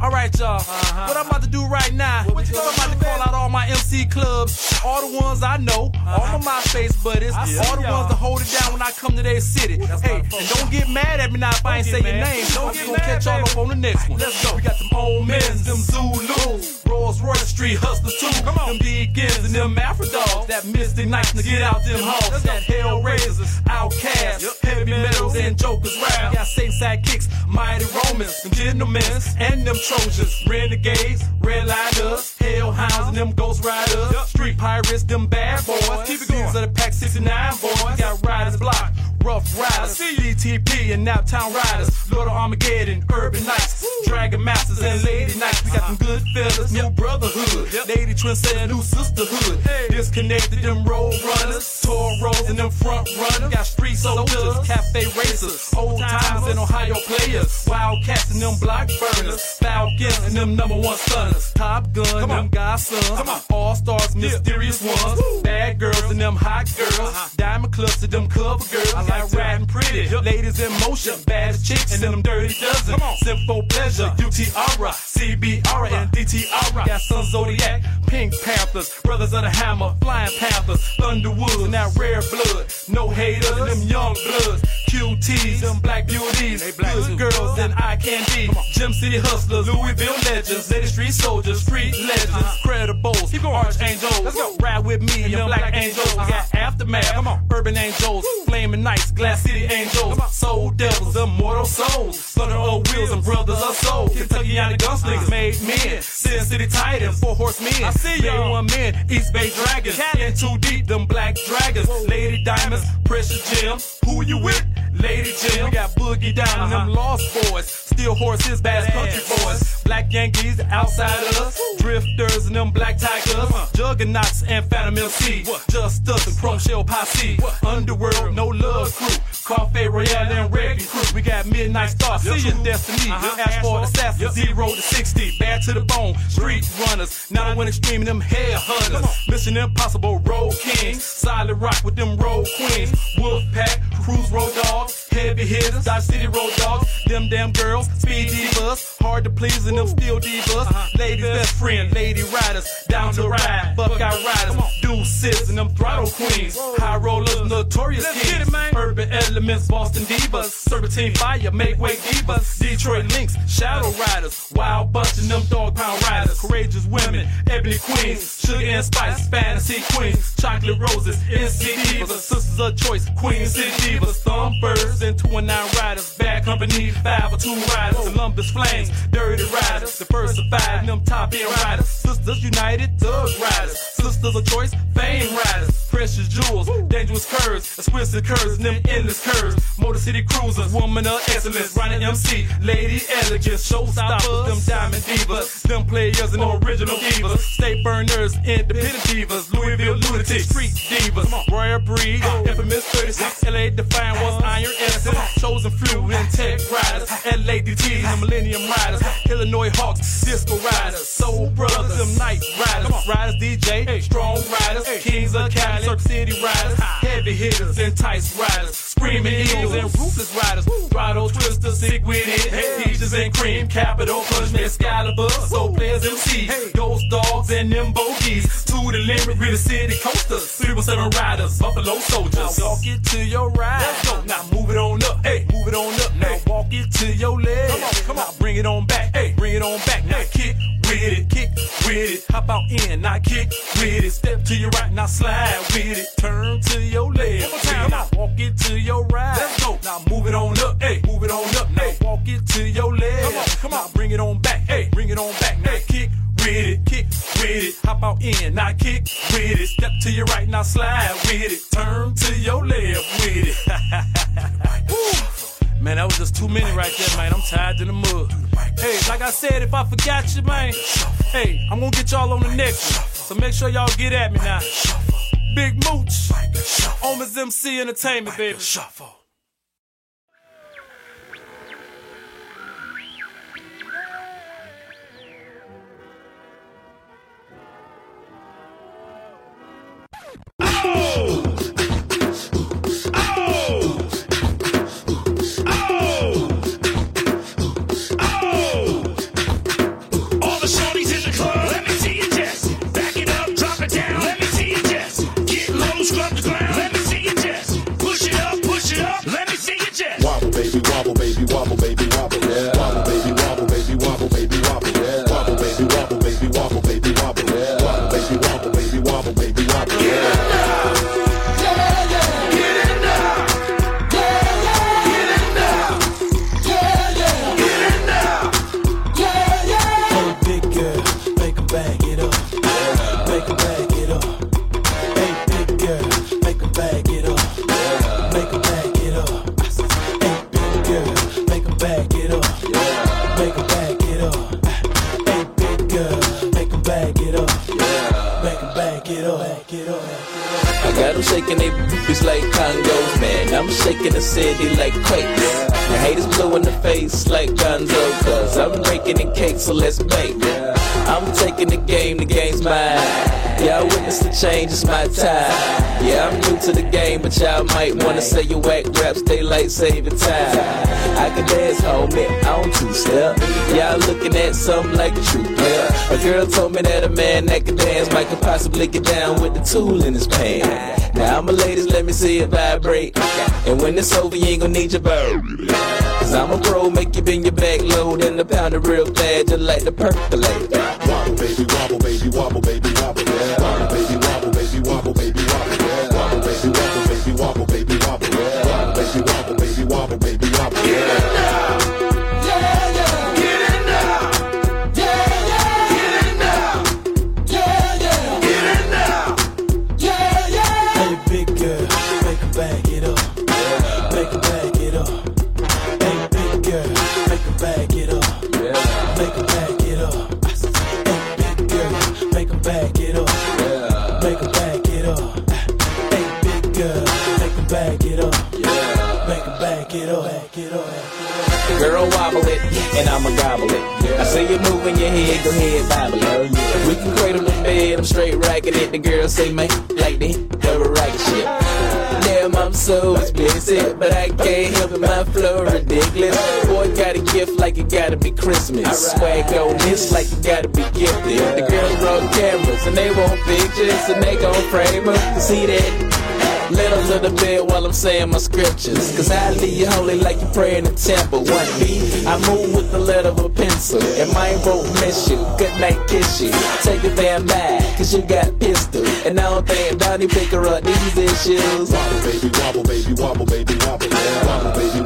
All right, y'all. Uh-huh. What I'm about to do right now, what I'm about to call out all my MC clubs, all the ones I know, uh-huh. all my MySpace buddies, all the ones that hold it down when I come to their city. Hey, and don't get mad at me now if I ain't say your name. Don't get gonna catch y'all up on the next one. Let's go. We got them old men, them Zulus, Rolls Royce Street hustlers too. Come on. Them Deacons and them Afro dogs that Mystic Nights to get out them halls. That Hellraisers, Outcasts, Heavy Metals, and Jokers rap. Got Saint side kicks, Mighty Romans, them gentlemen, and them Trojans, Renegades, Redliners, Hellhounds, and them Ghost Riders, Street Pirates, them bad boys. Keep it going. Are the Pack 69 boys. Got Riders Block, Rough Riders, DTP, and Naptown Riders, Lord of Armageddon, Urban Knights, Dragon Masters, and Lady Knights. We got some good fellas, new brotherhood, Lady Twins and new sisterhood. Disconnected them road runners, Toros, and them front runners. Got street soldiers, cafe racers, old timers, and Ohio players, Wildcats, and them block burners, Falcons, and them number one stunners, Top Gun, and them godsons, All Stars, mysterious ones, bad girls, and them hot girls, Diamond Clubs, and them cover girls. Got riding pretty, ladies in motion, bad chicks, and them dirty dozen. Simple pleasure, UTR, CBR, and DTR. Got Sun Zodiac, Pink Panthers, Brothers of the Hammer, Flying Panthers, Thunderwoods, and that rare blood. No haters, and them young bloods, QTs, them black beauties, good girls, and eye candy. Gym City hustlers, Louisville legends, Lady Street soldiers, street uh-huh. legends, credibles, archangels. Let's go. Ride with me and them black angels. We got uh-huh. aftermath, come on, urban angels, flaming nights, glass city angels, soul devils, immortal souls, thunder of wheels and brothers of soul. Kentucky County gunslingers, uh-huh. made men, Sin City Titans, four horsemen, I see Bay one men, East Bay Dragons, in too deep, them black dragons, Lady Diamonds, Precious Gems. Who you with? Lady Jim. We got Boogie Down and them uh-huh. Lost Boys, Steel Horses, Bass Country Boys, Black Yankees, Outsiders, Drifters and them Black Tigers, Juggernauts and Phantom MC, Just Us and Chrome Shell Posse, Underworld, No Love Crew, Coffee Royale and Reggae Crew. We got Midnight Star, see your destiny. Asphalt Assassin, zero to 60. Bad to the bone, street runners. Now when extreme, them hair hunters. Mission Impossible, Road Kings. Solid rock with them road queens. Wolf Pack, Cruise Road Dogs. Heavy hitters, Dodge City Road Dogs. Them damn girls, speed divas. Hard to please and them still divas. Ladies best friend, lady riders. Down to ride, buck out riders. Deuces and them throttle queens. High rollers, notorious kings. Urban elements, Boston divas. Serpentine fire, make way divas. Detroit links, shadow riders. Wild bunch of them dog pound riders. Courageous women, ebony queens. Sugar and spice, fantasy queens. Chocolate roses, NC divas. Sisters of choice, Queen City divas. Thumbbirds and two and nine riders. Bad company, five or two riders. Columbus flames, dirty riders. The first of five, them top end riders. Sisters united, thug riders. Sisters of choice, fame riders. Precious jewels, dangerous curves, exquisite curves, and them endless curves. Motor City cruisers, woman of excellence, running MC, lady elegance, showstoppers, them diamond divas, them players and original divas, state burners, independent divas, Louisville lunatics, street divas, royal breed, infamous 36, LA Define was iron essence, chosen flu and tech riders, LA DTs and Millennium Riders, Illinois Hawks, disco riders, soul brothers, them night riders, riders DJ, strong riders, kings of Cali, Cirque City riders, heavy hitters, entice riders, screaming eagles and ruthless riders, throttle twisters, sick with it, Hey, peaches and cream, capital punishment, Excalibur, soul players MC, hey. ghost dogs and them bogeys, to the limit, with the city coasters, 317 riders, buffalo soldiers. Now walk it to your right, let's go, now move it on up, hey, move it on up, now walk it to your left, come on, come on, Now bring it on back, hey, bring it on back, now kick with it, kick with it, hop out in, I kick with it, step to your right, now slide with it, turn to your left, time, now walk it to your right, let's go, now move it on up, hey, move it on up, now walk it to your left, come on, come on, now bring it on back, hey, bring it on back, now kick with it, kick with it, hop out in, now kick with it, step to your right, now slide with it, turn to your left with it. Man, that was just too many right there, man. I'm tired in the mud. Hey, like I said, if I forgot you, man, hey, I'm gonna get y'all on the next one. So make sure y'all get at me now. Big Mooch, Oma's MC Entertainment, baby. All baby, wobble, baby, wobble, baby, got them shaking they boobies like man. I'm shaking the city like quakes. The haters blue in the face like Gonzo, cause I'm breaking the cake, so let's bake. I'm taking the game, the game's mine. Yeah, I witness the change, it's my time. Yeah, I'm new to the game, but y'all might wanna say you whack raps, daylight saving time. I can dance, homie, I don't two step. Y'all looking at something like a true player. A girl told me that a man that can dance might could possibly get down with the tool in his pants. Now, I'm a ladies, let me see it vibrate. And when it's over, you ain't gonna need your bird. Cause I'm a pro, make you bend your back load then the pound it real fast, just like the percolate. Wobble, baby, wobble, baby, wobble, baby. Yeah. Head, ahead. We can cradle the bed, I'm straight racking it. The girls say, man, like the double racket shit. Damn, I'm so explicit, but I can't help it, my flow ridiculous. Boy, got a gift like it gotta be Christmas. Swag on this like it gotta be gifted. The girls brought cameras, and they want pictures, and they gon' frame them to see that. Her to the bed while I'm saying my scriptures. Cause I leave you holy like you pray in the temple. One beat, I move with the letter of a pencil. And mine won't miss you. Good night, kiss you. Take a van back, cause you got pistol. And I don't think Donnie pick her up these issues. Wobble, baby, wobble, baby, wobble, baby, wobble. Yeah. Wobble, baby,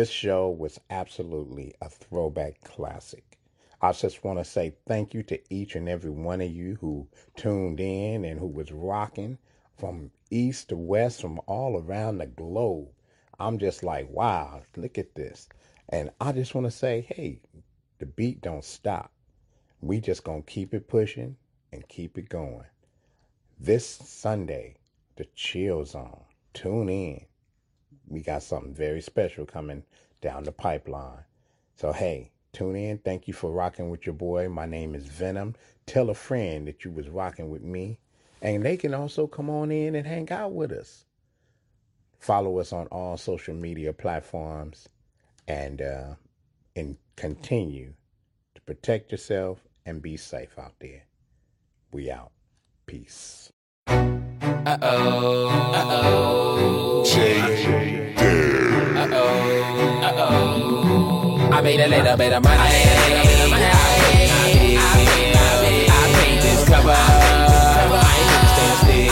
this show was absolutely a throwback classic. I just want to say thank you to each and every one of you who tuned in and who was rocking from east to west, from all around the globe. I'm just like, wow, look at this. And I just want to say, hey, the beat don't stop. We just going to keep it pushing and keep it going. This Sunday, the chill zone. Tune in. We got something very special coming down the pipeline. So, hey, tune in. Thank you for rocking with your boy. My name is Venom. Tell a friend that you was rocking with me. And they can also come on in and hang out with us. Follow us on all social media platforms and uh, and continue to protect yourself and be safe out there. We out. Peace. Uh oh. Uh oh. Uh oh. Uh oh. I made a little bit of money. I paid, I paid, I paid, I paid this cover. I ain't gonna stand still.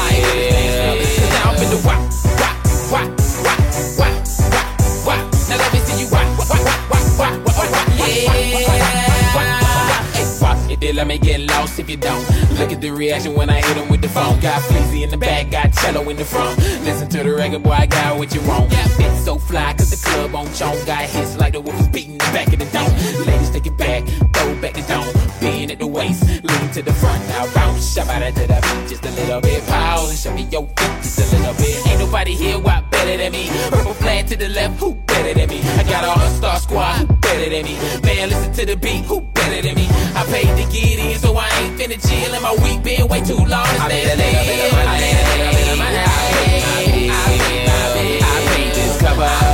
Cause now I'm finna whack, whack, whack, whack, whack, whack, whack. Now let me see you whack, whack, whack, whack, whack, whack, yeah. Hey, fuck it, then let me get lost if you don't. Look at the reaction when I hit him with the phone. Got Fleazy in the back, got cello in the front. Listen to the record, boy, I got what you want. Got bits so fly, cause the club on chon. Got hits like the wolf beating the back of the dome. Ladies, take it back, throw back the dome. Being at the waist, lean to the front. Now bounce, shove out to the beat, just a little bit. Pause and show me your feet, just a little bit. Ain't nobody here what better than me. Purple flag to the left, who better than me? I got a all-star squad, who better than me? Man, listen to the beat, who better than me? I paid to get in, so I ain't finna chill. And my week been way too long to I made a stand little bit of money. I made a little bit of money. I paid, I paid, I I paid this cover.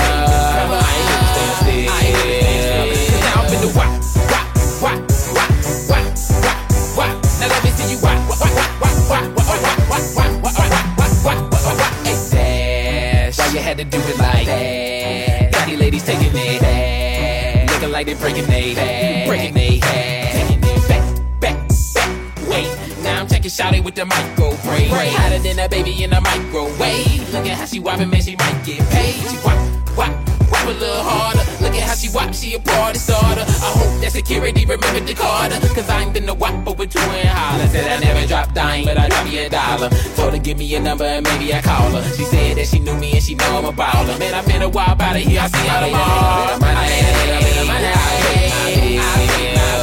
Like they breaking they back, breaking they back, taking it back, back, back. Wait, now I'm checking Shawty with the micro braid, hotter than a baby in a microwave. Look at how she whopping, man, she might get paid. She whop, whop, whop a little harder. Look at how she whop, she a party starter. I hope that security remembered the Carter, cause I ain't been the whop over two and holler. Said I never dropped dime, but I drop you a dollar. Told her give me a number and maybe I call her. She said that she knew me and she know I'm a baller. Man, I've been a while out of here, I see all. A I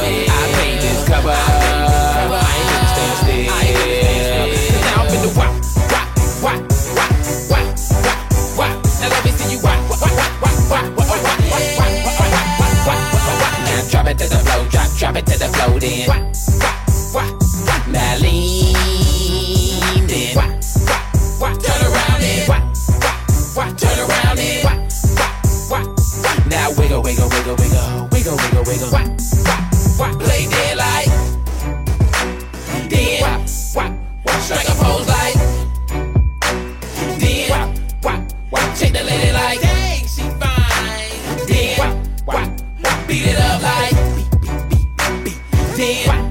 paid, I paid this cover. It to the flow, drop, drop it to the flow, then. Whop, whop, whop. Now lean, then. Whop, whop, whop. Turn around, then. Whop, whop, whop. Turn around, then. Whop, whop, whop. Now wiggle, wiggle, wiggle, wiggle, wiggle, wiggle, wiggle. Whop, ten.